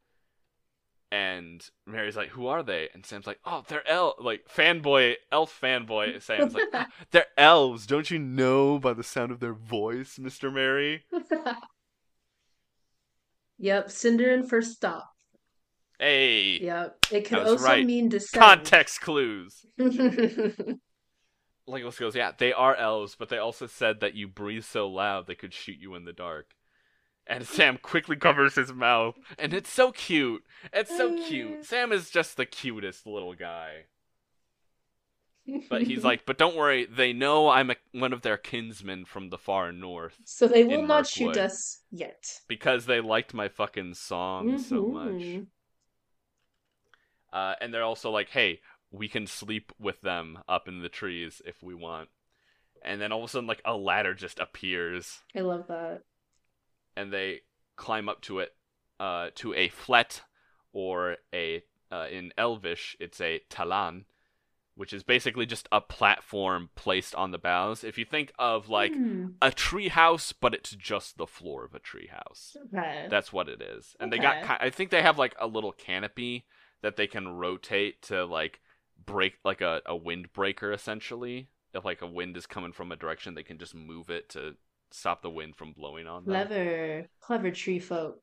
And Merry's like, "Who are they?" And Sam's like, "Oh, they're elf like fanboy, elf fanboy." Sam's like, "Ah, "They're elves. Don't you know by the sound of their voice, Mister Merry?" yep, Cinder and first stop. Hey, Yep. It could also right. mean descent. context clues. Legolas goes, "Yeah, they are elves, but they also said that you breathe so loud they could shoot you in the dark." And Sam quickly covers his mouth, and it's so cute. It's so cute. Sam is just the cutest little guy. But he's like, "But don't worry, they know I'm a, one of their kinsmen from the far north so they will not shoot us yet. because they liked my fucking song so much." Uh, and they're also like, hey, we can sleep with them up in the trees if we want. And then all of a sudden, like, a ladder just appears, I love that. And they climb up to it, uh, to a flet, or a, uh, in Elvish, it's a talan, which is basically just a platform placed on the boughs. If you think of, like, Hmm. a tree house, but it's just the floor of a tree house. Okay. That's what it is. And they got I think they have like a little canopy that they can rotate to like break like a, a windbreaker essentially. If like a wind is coming from a direction, they can just move it to stop the wind from blowing on them. Clever. Clever tree folk.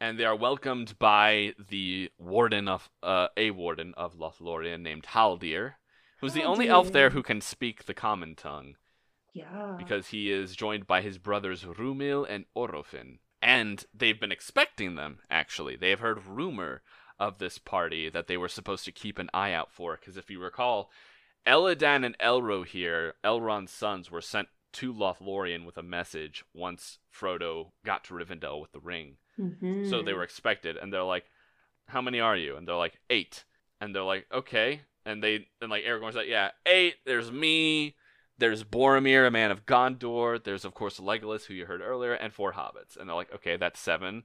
And they are welcomed by the warden of uh, a warden of Lothlorien named Haldir, who's the only elf there who can speak the common tongue. Yeah. because he is joined by his brothers Rumil and Orophin. And they've been expecting them, actually. They have heard rumor of this party that they were supposed to keep an eye out for, because if you recall, Elladan and Elrohir, Elrond's sons, were sent to Lothlorien with a message once Frodo got to Rivendell with the ring. Mhm. So they were expected, and they're like, "How many are you?" And they're like, eight. And they're like, "Okay." And they and like Aragorn's like, "Yeah, eight. There's me. There's Boromir, a man of Gondor. There's of course Legolas, who you heard earlier, and four hobbits." And they're like, "Okay, that's seven.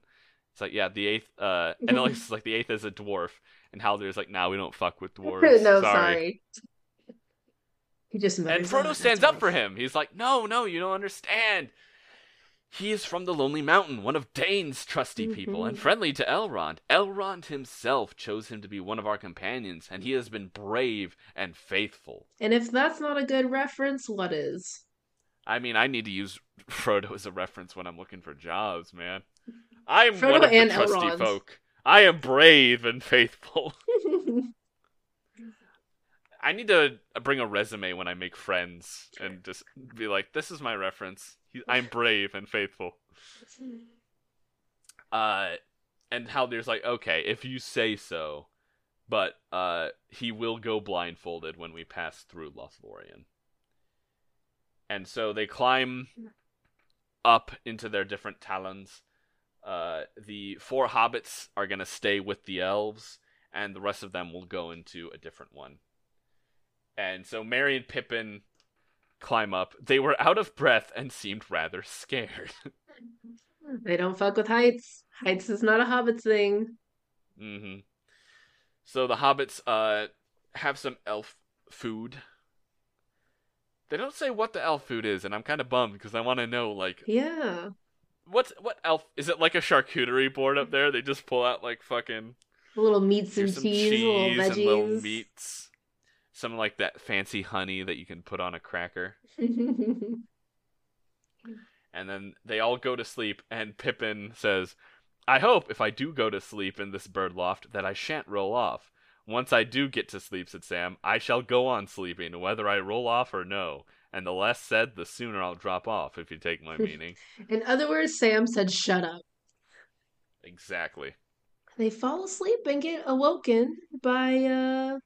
It's like, "Yeah, the eighth. Uh, and Legolas is like, "The eighth is a dwarf." And Haldir's like, "Nah, we don't fuck with dwarves. no, sorry." sorry. He just And Frodo "Oh, stands up for him. He's like, "No, no, you don't understand. He is from the Lonely Mountain, one of Dain's trusty people, and Mhm. friendly to Elrond. Elrond himself chose him to be one of our companions, and he has been brave and faithful. And if that's not a good reference, what is? I mean, I need to use Frodo as a reference when I'm looking for jobs, man. I'm Frodo one of the trusty Elrond. folk. I am brave and faithful. I need to bring a resume when I make friends and just be like, "This is my reference. I'm brave and faithful." Uh, and Haldir's like, "Okay, if you say so, but uh, he will go blindfolded when we pass through Lothlorien." And so they climb up into their different talans. Uh, the four hobbits are gonna stay with the elves, and the rest of them will go into a different one. And so Merry and Pippin climb up. They were out of breath and seemed rather scared. they don't fuck with heights. Heights is not a hobbit thing. Mm-hmm. So the hobbits uh have some elf food. They don't say what the elf food is, and I'm kind of bummed because I want to know like Yeah. what's what elf is it like a charcuterie board up there? They just pull out like fucking Little meats and cheese, cheese little and veggies. little meats, some like that fancy honey that you can put on a cracker. And then they all go to sleep, and Pippin says, I hope if I do go to sleep in this bird loft that I shan't roll off. Once I do get to sleep, said Sam, I shall go on sleeping, whether I roll off or no. And the less said, the sooner I'll drop off, if you take my meaning. In other words, Sam said, shut up. exactly. They fall asleep and get awoken by, uh,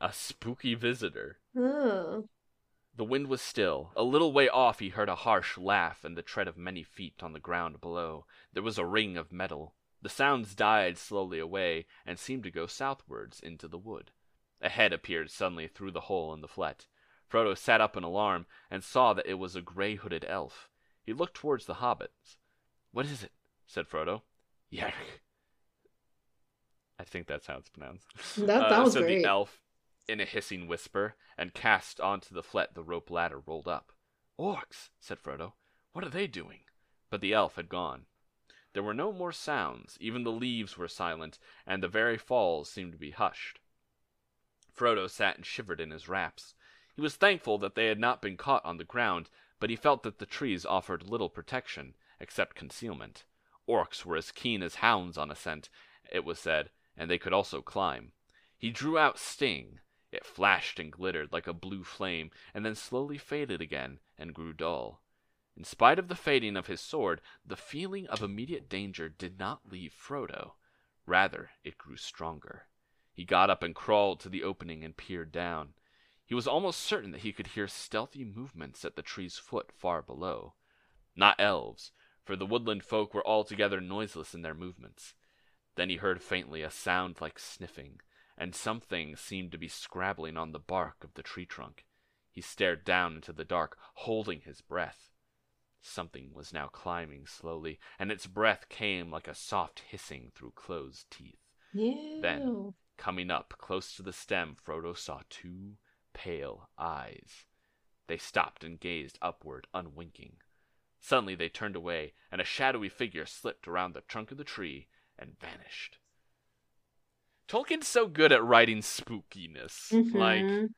A spooky visitor. oh. The wind was still. A little way off he heard a harsh laugh and the tread of many feet on the ground below. There was a ring of metal. The sounds died slowly away and seemed to go southwards into the wood. A head appeared suddenly through the hole in the flet. Frodo sat up in alarm and saw that it was a gray hooded elf. He looked towards the hobbits. What is it? said Frodo. Yrch, I think that's how it's pronounced. That- that was said great. the elf in a hissing whisper, and cast onto the flet the rope ladder rolled up. Orcs, said Frodo. What are they doing? But the elf had gone. There were no more sounds. Even the leaves were silent, and the very falls seemed to be hushed. Frodo sat and shivered in his wraps. He was thankful that they had not been caught on the ground, but he felt that the trees offered little protection, except concealment. Orcs were as keen as hounds on a scent, it was said, and they could also climb. He drew out Sting. It flashed and glittered like a blue flame, and then slowly faded again and grew dull. In spite of the fading of his sword, the feeling of immediate danger did not leave Frodo. Rather, it grew stronger. He got up and crawled to the opening and peered down. He was almost certain that he could hear stealthy movements at the tree's foot far below. Not elves, for the woodland folk were altogether noiseless in their movements. Then he heard faintly a sound like sniffing, and something seemed to be scrabbling on the bark of the tree trunk. He stared down into the dark, holding his breath. Something was now climbing slowly, and its breath came like a soft hissing through closed teeth. Yeah. Then, coming up close to the stem, Frodo saw two pale eyes. They stopped and gazed upward, unwinking. Suddenly they turned away, and a shadowy figure slipped around the trunk of the tree and vanished. Tolkien's so good at writing spookiness. Like, Mhm.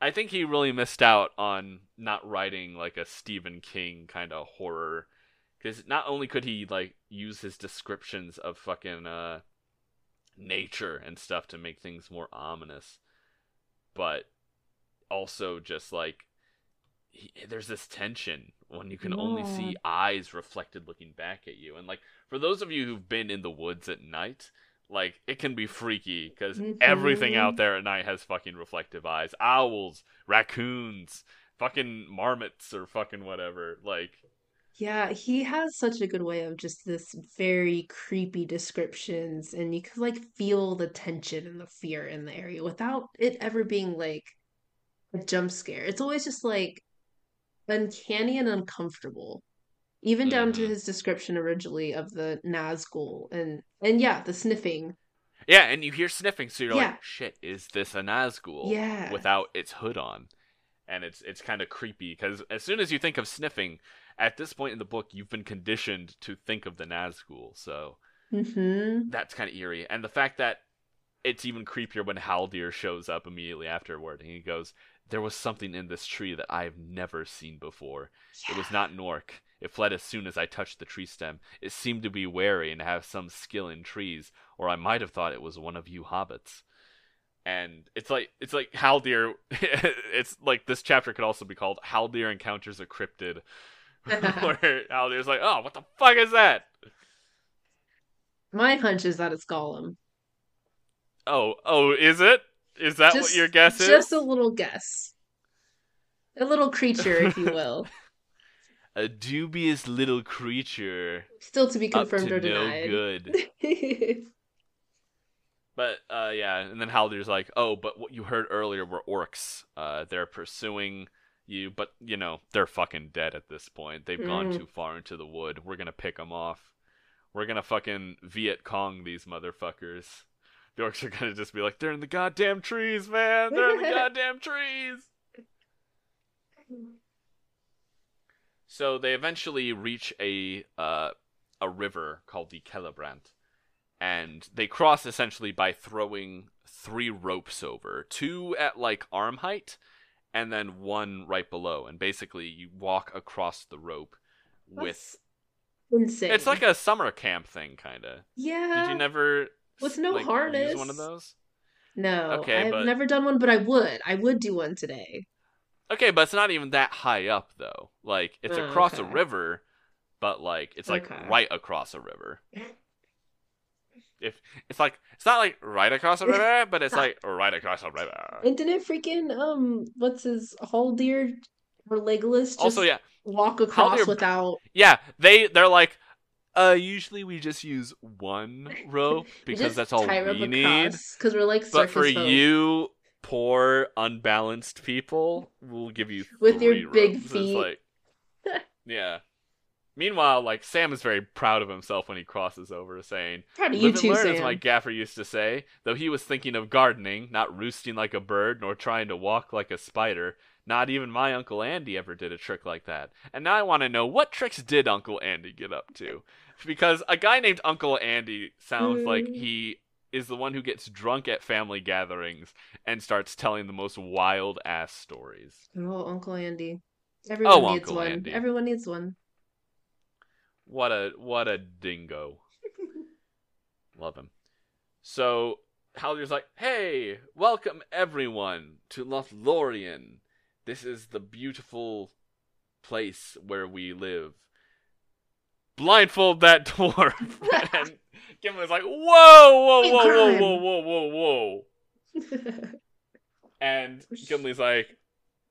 I think he really missed out on not writing like a Stephen King kind of horror. Because not only could he like use his descriptions of fucking uh, nature and stuff to make things more ominous, but also just like he, there's this tension when you can only see eyes reflected looking back at you, and like for those of you who've been in the woods at night, like it can be freaky because mm-hmm. everything out there at night has fucking reflective eyes. Owls, raccoons, fucking marmots, or fucking whatever. Like, Yeah, he has such a good way of just this very creepy descriptions, and you can like feel the tension and the fear in the area without it ever being like a jump scare. It's always just like uncanny and uncomfortable. Even down to Mhm. his description originally of the Nazgul and and yeah, the sniffing. yeah, and you hear sniffing, so you're Yeah. like, shit, is this a Nazgul? Yeah. Without its hood on, and it's it's kind of creepy because as soon as you think of sniffing, at this point in the book, you've been conditioned to think of the Nazgul. So Mm-hmm. that's kind of eerie. And the fact that it's even creepier when Haldir shows up immediately afterward and he goes, There was something in this tree that I have never seen before. It was not Nork. It fled as soon as I touched the tree stem. It seemed to be wary and have some skill in trees, or I might have thought it was one of you hobbits. And it's like it's like Haldir. it's like this chapter could also be called Haldir encounters a cryptid, where Haldir's like, "Oh, what the fuck is that?" My hunch is that it's Gollum. Oh, oh, is it? Is that what Just- your guess is? Just a little guess. A little creature, if you will. A dubious little creature Still to be up confirmed to or no denied. good. But uh, yeah, and then Haldir's like, "Oh, but what you heard earlier were orcs. Uh, they're pursuing you, but you know they're fucking dead at this point. They've gone Mm. too far into the wood. We're gonna pick them off. We're gonna fucking Viet Cong these motherfuckers. The orcs are gonna just be like, they're in the goddamn trees, man. They're in the goddamn trees." So they eventually reach a uh, a river called the Celebrant, and they cross essentially by throwing three ropes over, two at like arm height, and then one right below. And basically, you walk across the rope with. That's insane. It's like a summer camp thing, kind of. yeah. Did you never With no like, harness. use one of those? No, Okay, I've but- never done one, but I would. I would do one today. Okay, but it's not even that high up though. Like it's Oh, across a river, but like it's like Okay. right across a river. If it's like it's not like right across a river, but it's like right across a river. And didn't freaking um, what's his Haldir or Legolas just Also, yeah, walk across Haldir- without yeah, they they're like, uh, usually we just use one rope because that's all we need. because we're like But for folk. you poor unbalanced people, we'll give you With your big ropes. Feet. like, yeah. Meanwhile, like Sam is very proud of himself when he crosses over, saying, Proud of you too, learn, Sam. as my gaffer used to say, though he was thinking of gardening, not roosting like a bird, nor trying to walk like a spider. Not even my Uncle Andy ever did a trick like that. And now I want to know what tricks did Uncle Andy get up to? Because a guy named Uncle Andy sounds like Mm. he is the one who gets drunk at family gatherings and starts telling the most wild ass stories. Oh, Uncle Andy. Everyone needs Uncle one. Andy. Everyone needs one. What a what a dingo. Love him. So Haldir's like, "Hey, welcome everyone to Lothlorien. This is the beautiful place where we live. Blindfold that dwarf." and Gimli's like, "Whoa, whoa, whoa, whoa, whoa, whoa, whoa, whoa!" And Gimli's like,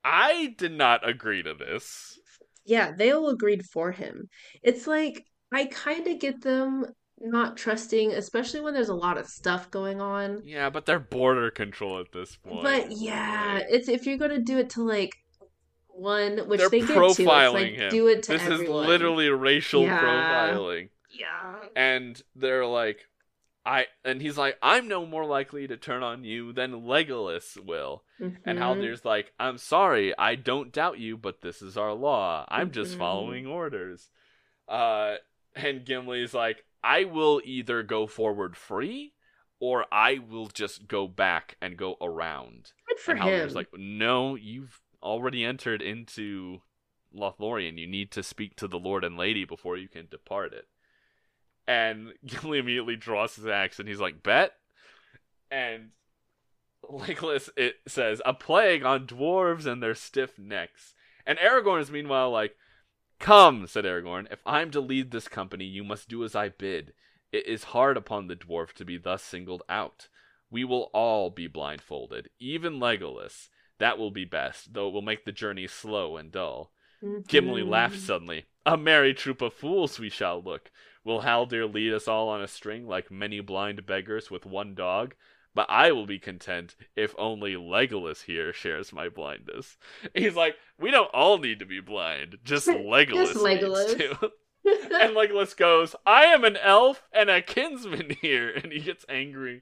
"I did not agree to this." yeah, they all agreed for him. It's like I kind of get them not trusting, especially when there's a lot of stuff going on. Yeah, but they're border control at this point. But yeah, it's if you're gonna do it to like one, which They're they get to, it's like him. do it to this everyone. is literally racial Yeah. profiling. yeah. And they're like, I and he's like, I'm no more likely to turn on you than Legolas will. And Mhm. Haldir's like, I'm sorry, I don't doubt you, but this is our law. I'm just Mhm. following orders. Uh, and Gimli's like, I will either go forward free, or I will just go back and go around. Good for and him. Like, no, you've already entered into Lothlorien. You need to speak to the Lord and Lady before you can depart it. And Gimli immediately draws his axe and he's like, bet? And Legolas, it says, a plague on dwarves and their stiff necks. And Aragorn is meanwhile like, Come, said Aragorn, if I'm to lead this company, you must do as I bid. It is hard upon the dwarf to be thus singled out. We will all be blindfolded, even Legolas. That will be best, though it will make the journey slow and dull. Gimli Mhm. laughed suddenly. A merry troop of fools we shall look. Will Haldir lead us all on a string like many blind beggars with one dog? But I will be content if only Legolas here shares my blindness. He's like, we don't all need to be blind. Just Legolas, Legolas. needs to. and Legolas goes, I am an elf and a kinsman here. And he gets angry.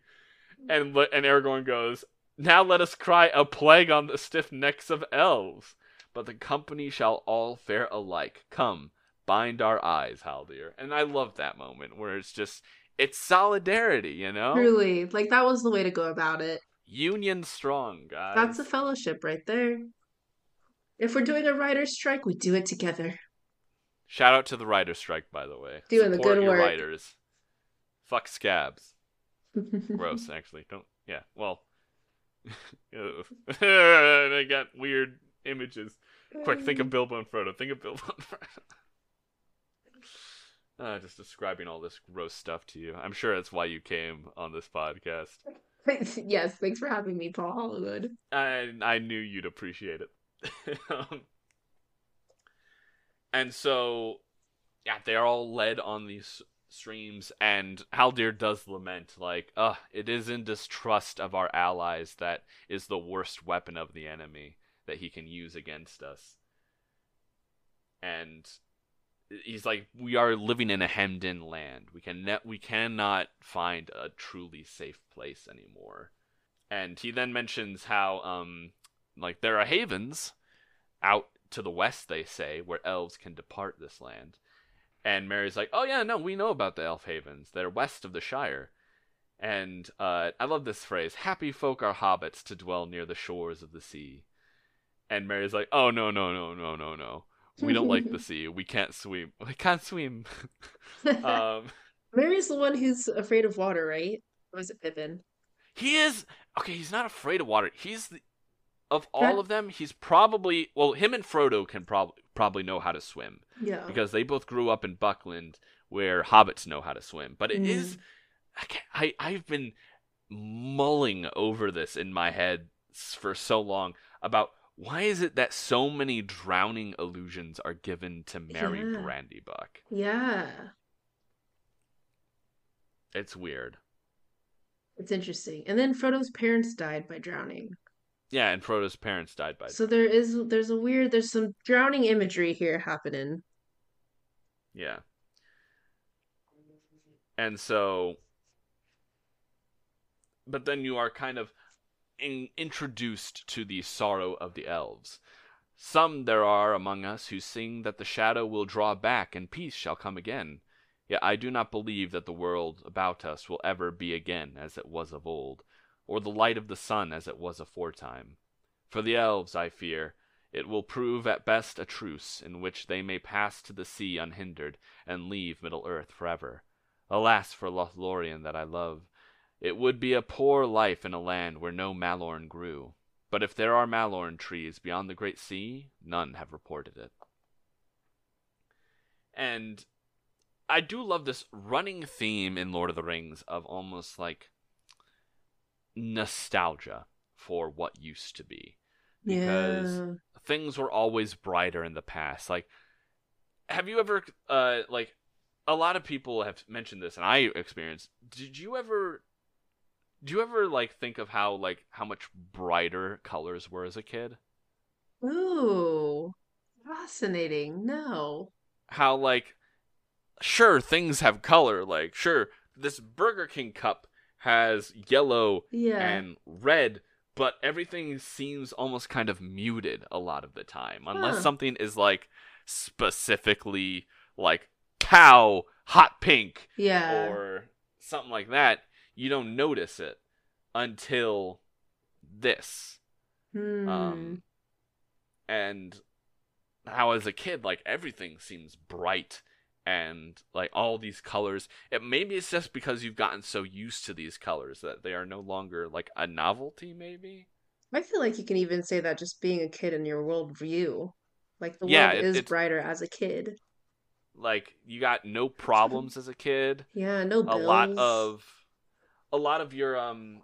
And, and Aragorn goes, Now let us cry a plague on the stiff necks of elves. But the company shall all fare alike. Come, bind our eyes, Haldir. And I love that moment where it's just, it's solidarity, you know? Truly, like that was the way to go about it. Union strong, guys. That's a fellowship right there. If we're doing a writer's strike, we do it together. Shout out to the writer strike, by the way. Doing the good work. writers. Fuck scabs. Gross, actually. Don't. Yeah. Well. Ew. I got weird images. Quick, think of Bilbo and Frodo. Think of Bilbo and Frodo. Uh, just describing all this gross stuff to you. I'm sure that's why you came on this podcast. yes, thanks for having me, Paul Hollywood. I I knew you'd appreciate it. um, and so, yeah, they're all led on these streams, and Haldir does lament, like, "Uh, it is in distrust of our allies that is the worst weapon of the enemy that he can use against us." And he's like, "We are living in a hemmed-in land. We can ne- we cannot find a truly safe place anymore." And he then mentions how, um, like there are havens out to the west, they say, where elves can depart this land. And Merry's like, "Oh yeah, no, we know about the elf havens. They're west of the Shire." And uh, I love this phrase: "Happy folk are hobbits to dwell near the shores of the sea." And Merry's like, "Oh no, no, no, no, no, no. We don't like the sea. We can't swim. We can't swim." um, Merry's the one who's afraid of water, right? Or was it Pippin? He is okay. He's not afraid of water. He's the, of all of them. He's probably well. Him and Frodo can probably probably know how to swim Yeah. because they both grew up in Buckland, where hobbits know how to swim. But it is, Mm. I, I I've been mulling over this in my head for so long about why is it that so many drowning illusions are given to Merry Yeah. Brandybuck. Yeah. It's weird. It's interesting. And then Frodo's parents died by drowning. Yeah, and Frodo's parents died by. So there is there's a weird there's some drowning imagery here happening. Yeah. And so but then you are kind of in, introduced to the sorrow of the elves. Some there are among us who sing that the shadow will draw back and peace shall come again. Yet I do not believe that the world about us will ever be again as it was of old, or the light of the sun as it was aforetime. For the elves, I fear, it will prove at best a truce in which they may pass to the sea unhindered and leave Middle Earth forever. Alas for Lothlorien that I love! It would be a poor life in a land where no mallorn grew. But if there are mallorn trees beyond the great sea, none have reported it. And I do love this running theme in Lord of the Rings of almost like nostalgia for what used to be. Because Yeah. things were always brighter in the past. Like have you ever uh like a lot of people have mentioned this and I experienced did you ever do you ever like think of how like how much brighter colors were as a kid? Ooh, fascinating. No. How like sure things have color like sure this Burger King cup has yellow Yeah. and red but everything seems almost kind of muted a lot of the time unless Huh. something is like specifically like cow hot pink Yeah. or something like that, you don't notice it until this. Hmm. Um, and how as a kid, like everything seems bright and like all these colors. It maybe it's just because you've gotten so used to these colors that they are no longer like a novelty. Maybe. I feel like you can even say that just being a kid in your worldview. Like the Yeah, world it- is brighter as a kid. Like you got no problems as a kid. Yeah, no a lot of a lot of your um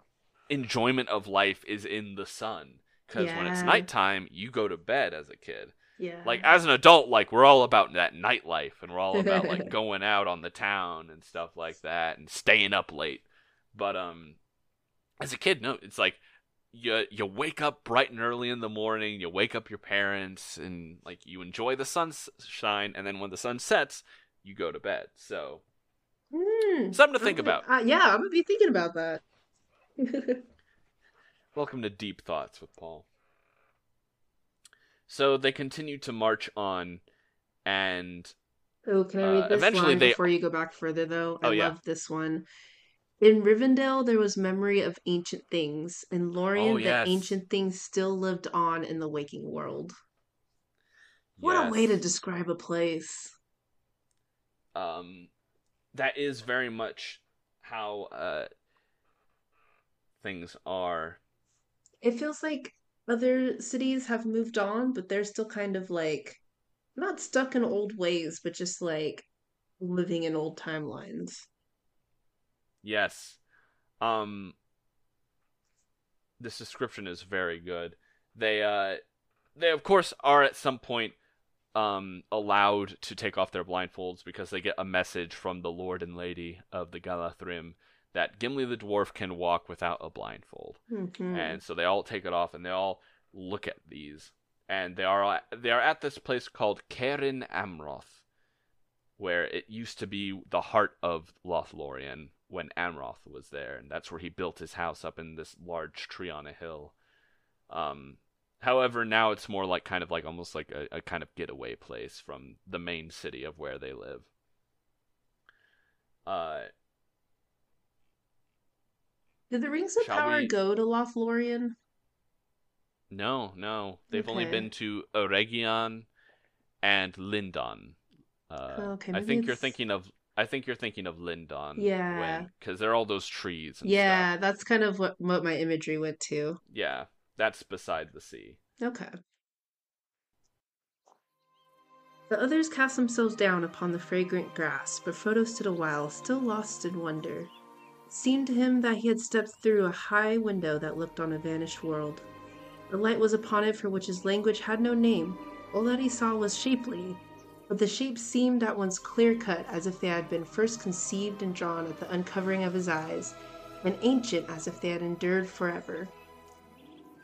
enjoyment of life is in the sun because when it's nighttime you go to bed as a kid yeah. like as an adult like we're all about that nightlife and we're all about like going out on the town and stuff like that and staying up late but um as a kid no it's like you you wake up bright and early in the morning you wake up your parents and like you enjoy the sunshine and then when the sun sets you go to bed so Hmm. something to think I'm about uh, yeah, I'm gonna be thinking about that. Welcome to Deep Thoughts with Paul. So they continue to march on, and Oh, can I Uh, read this eventually line they- before you go back further, though? I Oh, yeah. love this one. In Rivendell, there was memory of ancient things. In Lorien, Oh, the ancient things still lived on in the waking world. What a way to describe a place. um, that is very much how uh things are. It feels like other cities have moved on, but they're still kind of like not stuck in old ways, but just like living in old timelines. Yes, um, this description is very good. They uh, they of course are at some point um allowed to take off their blindfolds because they get a message from the lord and lady of the Galadhrim that Gimli the dwarf can walk without a blindfold. Mhm. And so they all take it off and they all look at these and they are they are at this place called Cairn Amroth where it used to be the heart of Lothlorien when Amroth was there and that's where he built his house up in this large tree on a hill. Um However, now it's more like kind of like almost like a, a kind of getaway place from the main city of where they live. Uh, Did the Rings of Shall Power we- go to Lothlorien? no, no, they've only been to Eregion and Lindon. Uh, Okay, I think you're thinking of. I think you're thinking of Lindon. Yeah. because there are all those trees. And Yeah, stuff. that's kind of what, what my imagery went to. yeah, that's beside the sea. Okay. The others cast themselves down upon the fragrant grass, but Frodo stood a while, still lost in wonder. Seemed to him that he had stepped through a high window that looked on a vanished world. The light was upon it for which his language had no name. All that he saw was shapely, but the shapes seemed at once clear cut as if they had been first conceived and drawn at the uncovering of his eyes, and ancient as if they had endured forever.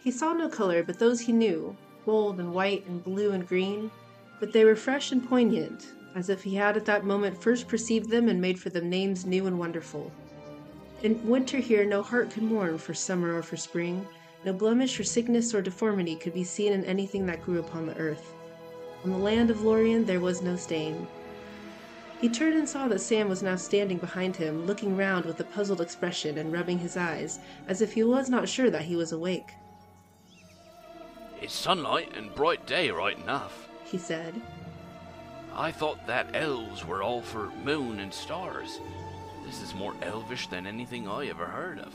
He saw no color but those he knew, gold and white and blue and green, but they were fresh and poignant, as if he had at that moment first perceived them and made for them names new and wonderful. In winter here no heart could mourn for summer or for spring, no blemish or sickness or deformity could be seen in anything that grew upon the earth. On the land of Lorien there was no stain. He turned and saw that Sam was now standing behind him, looking round with a puzzled expression and rubbing his eyes, as if he was not sure that he was awake. It's sunlight and bright day right enough, he said. I thought that elves were all for moon and stars. This is more elvish than anything I ever heard of.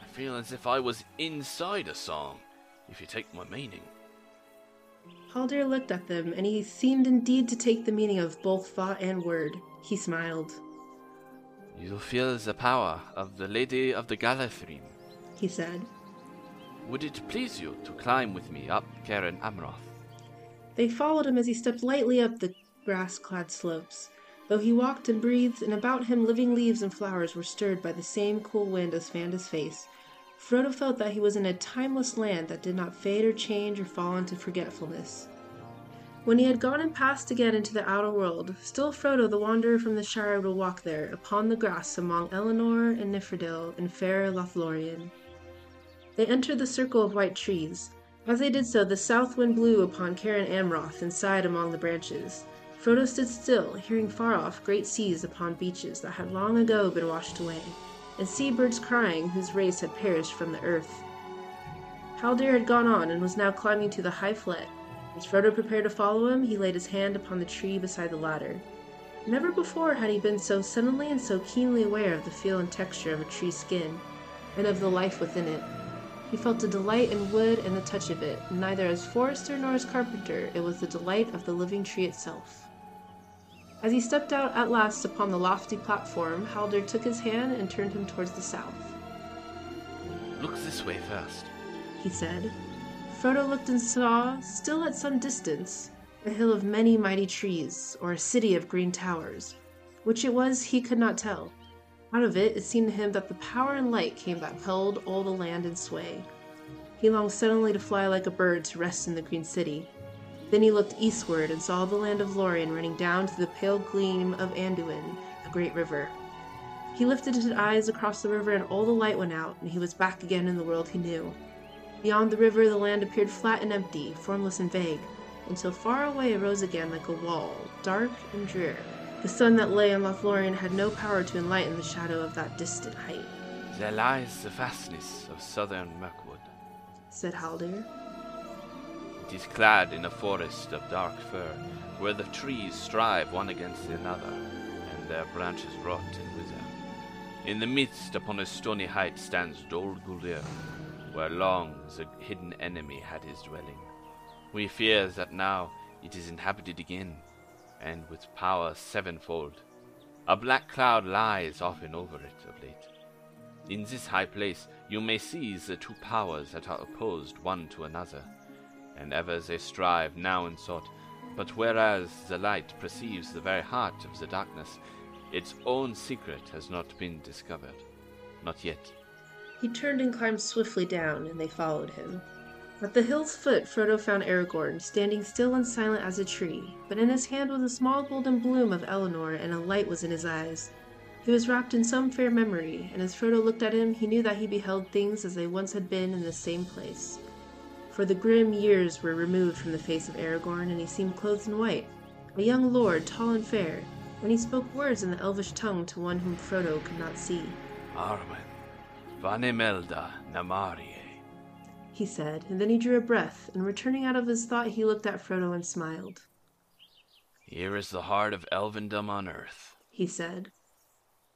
I feel as if I was inside a song, if you take my meaning. Haldir looked at them, and he seemed indeed to take the meaning of both thought and word. He smiled. You feel the power of the Lady of the Galadhrim, he said. Would it please you to climb with me up Cairn Amroth? They followed him as he stepped lightly up the grass clad slopes. Though he walked and breathed, and about him living leaves and flowers were stirred by the same cool wind as fanned his face, Frodo felt that he was in a timeless land that did not fade or change or fall into forgetfulness. When he had gone and passed again into the outer world, still Frodo the wanderer from the Shire would walk there, upon the grass among Elanor and Niphredil and fair Lothlorien. They entered the circle of white trees. As they did so, the south wind blew upon Cairn Amroth and sighed among the branches. Frodo stood still, hearing far off great seas upon beaches that had long ago been washed away, and sea-birds crying whose race had perished from the earth. Haldir had gone on and was now climbing to the high flat. As Frodo prepared to follow him, he laid his hand upon the tree beside the ladder. Never before had he been so suddenly and so keenly aware of the feel and texture of a tree's skin, and of the life within it. He felt a delight in wood and the touch of it. Neither as forester nor as carpenter, it was the delight of the living tree itself. As he stepped out at last upon the lofty platform, Haldir took his hand and turned him towards the south. Look this way first, he said. Frodo looked and saw, still at some distance, a hill of many mighty trees, or a city of green towers. Which it was he could not tell. Out of it, it seemed to him that the power and light came that held all the land in sway. He longed suddenly to fly like a bird to rest in the green city, then he looked eastward and saw the land of Lorien running down to the pale gleam of Anduin, the great river. He lifted his eyes across the river and all the light went out, and he was back again in the world he knew. Beyond the river the land appeared flat and empty, formless and vague, until far away it rose again like a wall, dark and drear. The sun that lay on Lothlorien had no power to enlighten the shadow of that distant height. There lies the fastness of southern Mirkwood, said Haldir. It is clad in a forest of dark fir, where the trees strive one against another, and their branches rot and wither. In the midst, upon a stony height, stands Dol Guldur, where long the hidden enemy had his dwelling. We fear that now it is inhabited again, and with power sevenfold. A black cloud lies often over it of late. In this high place you may see the two powers that are opposed one to another and ever they strive now in sought. But whereas the light perceives the very heart of the darkness, its own secret has not been discovered. Not yet. He turned and climbed swiftly down, and they followed him. At the hill's foot, Frodo found Aragorn, standing still and silent as a tree, but in his hand was a small golden bloom of Elanor, and a light was in his eyes. He was wrapped in some fair memory, and as Frodo looked at him, he knew that he beheld things as they once had been in the same place for the grim years were removed from the face of Aragorn, and he seemed clothed in white, a young lord, tall and fair, and he spoke words in the elvish tongue to one whom Frodo could not see. Arwen, Vanimelda Namarie, he said, and then he drew a breath, and returning out of his thought, he looked at Frodo and smiled. Here is the heart of elvendom on earth, he said.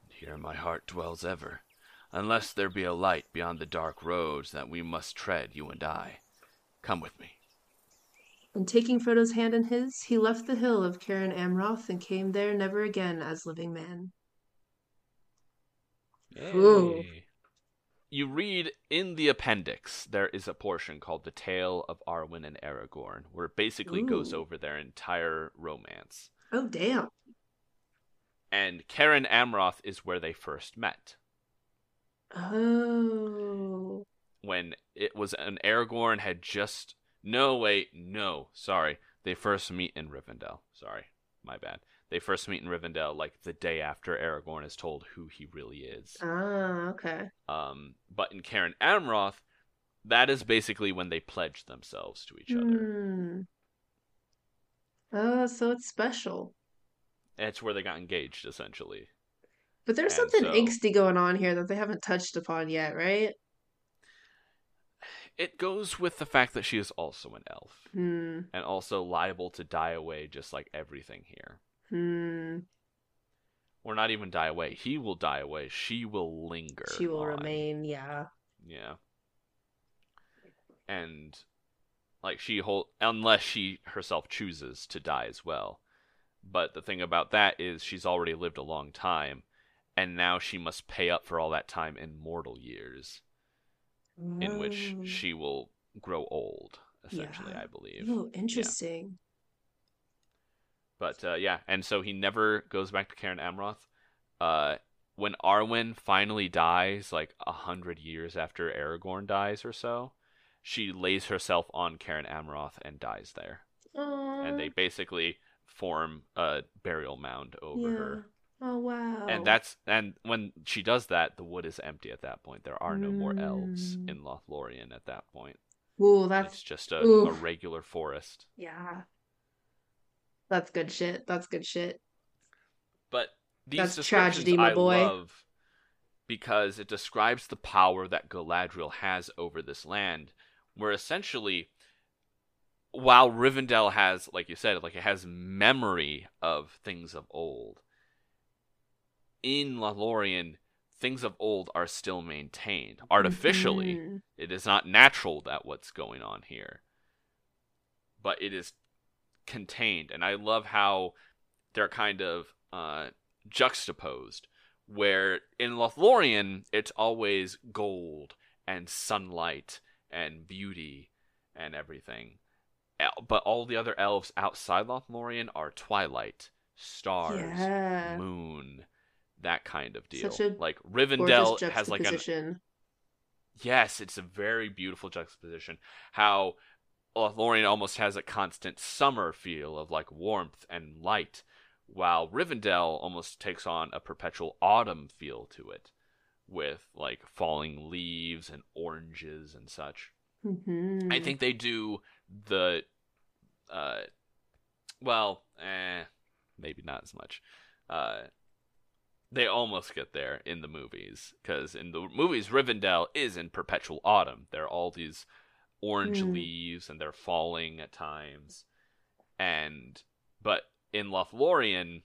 Here my heart dwells ever, unless there be a light beyond the dark roads that we must tread, you and I. Come with me. And taking Frodo's hand in his, he left the hill of Cairn Amroth and came there never again as living man. You read in the appendix, there is a portion called The Tale of Arwen and Aragorn, where it basically Ooh. goes over their entire romance. Oh, damn. And Cairn Amroth is where they first met. Oh when it was an Aragorn had just no wait no sorry they first meet in Rivendell sorry my bad. They first meet in Rivendell like the day after Aragorn is told who he really is. Ah, okay. Um, but in Cairn Amroth, that is basically when they pledge themselves to each other. Hmm. Oh, so it's special. It's where they got engaged, essentially. But there's And something so- angsty going on here that they haven't touched upon yet, right? It goes with the fact that she is also an elf Hmm. and also liable to die away, just like everything here. Hmm. Or not even die away. He will die away. She will linger. She will on. remain, yeah. Yeah. And like she hold unless she herself chooses to die as well. But the thing about that is she's already lived a long time and now she must pay up for all that time in mortal years in which Oh. she will grow old essentially, Yeah. I believe. Oh, interesting. But uh, yeah, and so he never goes back to Cairn Amroth. Uh, when Arwen finally dies, like a hundred years after Aragorn dies or so, she lays herself on Cairn Amroth and dies there. And they basically form a burial mound over yeah. her. Oh wow. And that's and when she does that, the wood is empty at that point. There are no more elves Mm. in Lothlorien at that point. Ooh, It's that's just a, a regular forest. yeah. That's good shit. That's good shit. But these That's tragedy, my I boy. love because it describes the power that Galadriel has over this land, where essentially, while Rivendell has, like you said, like it has memory of things of old, in Lothlorien, things of old are still maintained artificially. Mhm. It is not natural that what's going on here, but it is contained, and I love how they're kind of uh, juxtaposed. Where in Lothlorien, it's always gold and sunlight and beauty and everything, but all the other elves outside Lothlorien are twilight, stars, Yeah. moon, that kind of deal. A like Rivendell has like juxtaposition. Yes, it's a very beautiful juxtaposition. How Lothlorien almost has a constant summer feel of like warmth and light, while Rivendell almost takes on a perpetual autumn feel to it, with like falling leaves and oranges and such. Mhm. I think they do the, uh, well, eh, maybe not as much. Uh, they almost get there in the movies because in the movies, Rivendell is in perpetual autumn. There are all these orange Mm. leaves, and they're falling at times. And but in Lothlorien,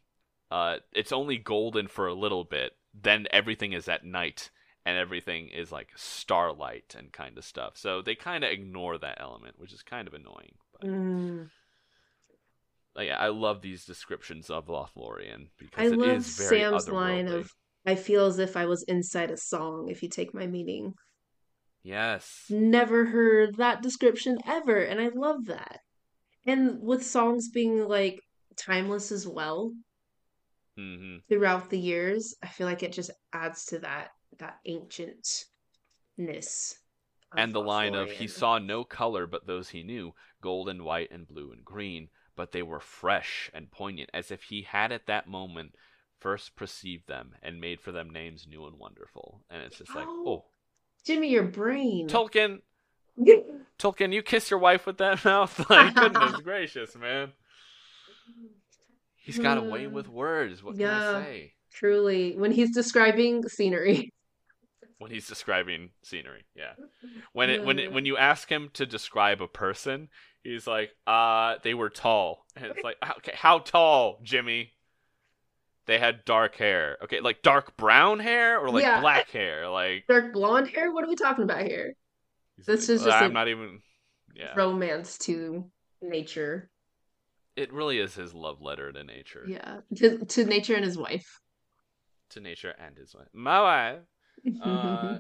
uh, it's only golden for a little bit. Then everything is at night, and everything is like starlight and kind of stuff. So they kind of ignore that element, which is kind of annoying. But Mm. Like, yeah, I love these descriptions of Lothlorien I because it love is very Sam's line of I feel as if I was inside a song, if you take my meaning. yes, Never heard that description ever, and I love that. And with songs being like timeless as well hmm throughout the years, I feel like it just adds to that that ancientness. and the line of he saw no color but those he knew, gold and white and blue and green, but they were fresh and poignant, as if he had at that moment first perceived them and made for them names new and wonderful. And it's just like, oh, oh. Jimmy, your brain. Tolkien, Tolkien, you kiss your wife with that mouth? Like, goodness gracious, man. He's got a way with words. What can I say? Truly, when he's describing scenery. When he's describing scenery, yeah. When it when it, when you ask him to describe a person, he's like, "Uh, they were tall." And it's like, "Okay, how tall, Jimmy?" They had dark hair. Okay, like dark brown hair or like Yeah. black hair. Like Dark blonde hair? What are we talking about here? This like, is just I'm a- not even. Yeah, Romance to nature. it really is his love letter to nature, Yeah. To, to nature and his wife. to nature and his wife. My wife. Uh,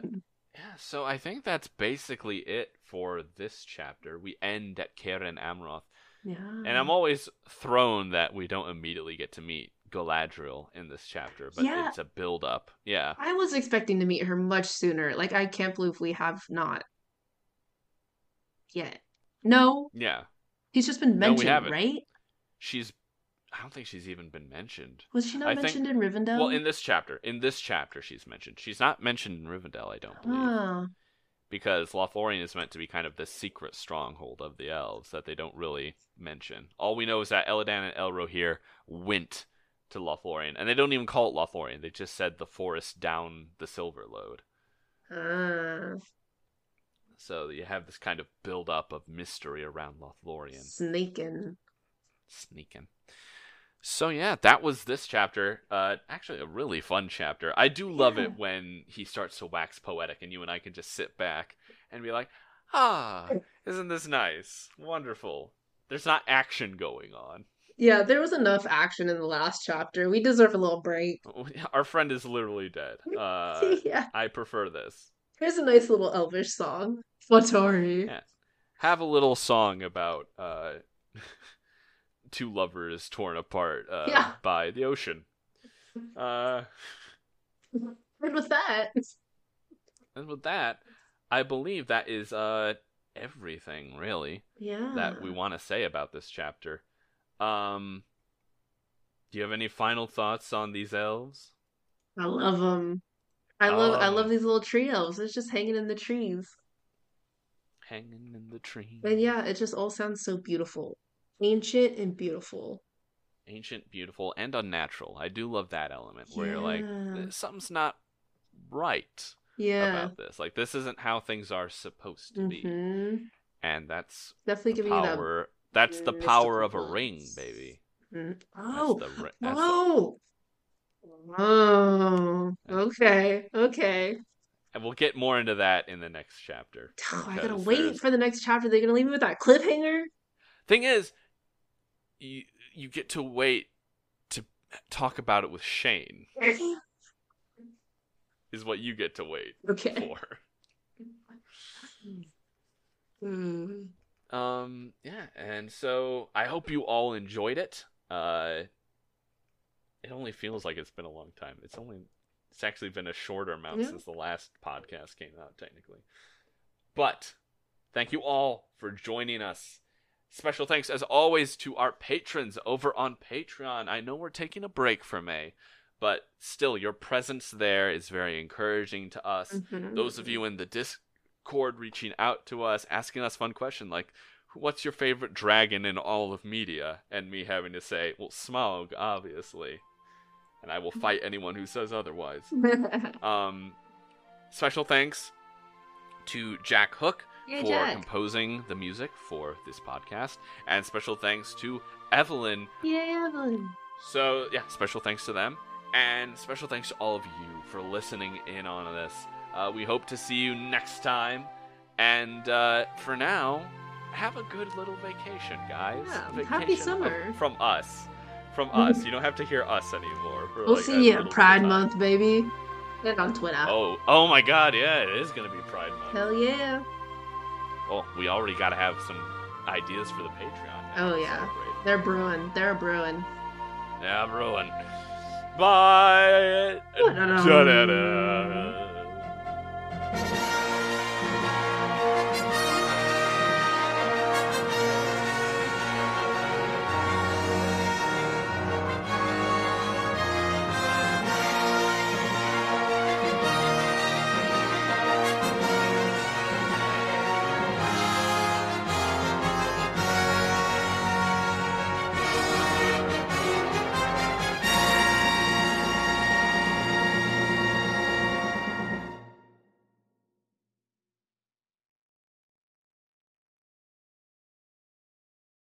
Yeah, so I think that's basically it for this chapter. We end at Cairn Amroth. yeah. And I'm always thrown that we don't immediately get to meet Galadriel in this chapter, but Yeah. it's a build up. Yeah. I was expecting to meet her much sooner. Like, I can't believe we have not yet. No, Yeah. he's just been mentioned, haven't. right? She's I don't think she's even been mentioned. Was she not I think- mentioned in Rivendell? Well, in this chapter, in this chapter, she's mentioned. She's not mentioned in Rivendell, I don't believe, Ah, because Lothlorien is meant to be kind of the secret stronghold of the elves that they don't really mention. All we know is that Elladan and Elrohir went to Lothlorien, and they don't even call it Lothlorien. They just said the forest down the Silverlode. ah, So you have this kind of build up of mystery around Lothlorien. Sneaking. sneaking. So yeah, that was this chapter. Uh, actually, a really fun chapter. I do love Yeah. it when he starts to wax poetic, and you and I can just sit back and be like, "Ah, isn't this nice? Wonderful." There's not action going on. Yeah, there was enough action in the last chapter. We deserve a little break. Our friend is literally dead. Uh, yeah, I prefer this. here's a nice little Elvish song. Flatori. Yeah. Have a little song about uh, two lovers torn apart uh, Yeah. by the ocean. Uh, And with that, And with that, I believe that is uh everything really yeah. that we want to say about this chapter. Um do you have any final thoughts on these elves? I love them. I love I love these little tree elves. It's just hanging in the trees. Hanging in the tree. And yeah, it just all sounds so beautiful. Ancient and beautiful. Ancient, beautiful, and unnatural. I do love that element where you're like something's not right Yeah. about this. Like this isn't how things are supposed to be. hmm And that's Definitely giving you that. power that's the power of a ring, baby. Mm. That's Oh, the ri- that's the- oh, oh. Okay, okay. and we'll get more into that in the next chapter. Oh, I gotta wait there's- for the next chapter. They're gonna leave me with that cliffhanger. Thing is, you you get to wait to talk about it with Shane. Is what you get to wait Okay. for. Mm. Um, yeah, and so I hope you all enjoyed it. Uh, it only feels like it's been a long time. It's only it's actually been a shorter amount Yeah. since the last podcast came out, technically. But thank you all for joining us. Special thanks, as always, to our patrons over on Patreon. I know we're taking a break for May, but still, your presence there is very encouraging to us. Mhm. those of you in the discord reaching out to us asking us fun questions like what's your favorite dragon in all of media? And me having to say well Smaug obviously. And i will fight anyone who says otherwise. Um special thanks to jack hook Yay, for Jack. composing the music for this podcast and special thanks to evelyn Yay, Evelyn. so yeah, special thanks to them, and special thanks to all of you for listening in on this. Uh, we hope to see you next time, and uh, for now, have a good little vacation, guys. Yeah, vacation happy summer. from us, from us. You don't have to hear us anymore. We'll like, see you at Pride. Month, baby. And on Twitter. Oh, oh my God! Yeah, it is gonna be Pride Month. Hell yeah. Oh, we already gotta have some ideas for the Patreon. Oh, yeah. celebrate. They're brewing. They're brewing. Yeah, ruined. Bye. Da-da-da.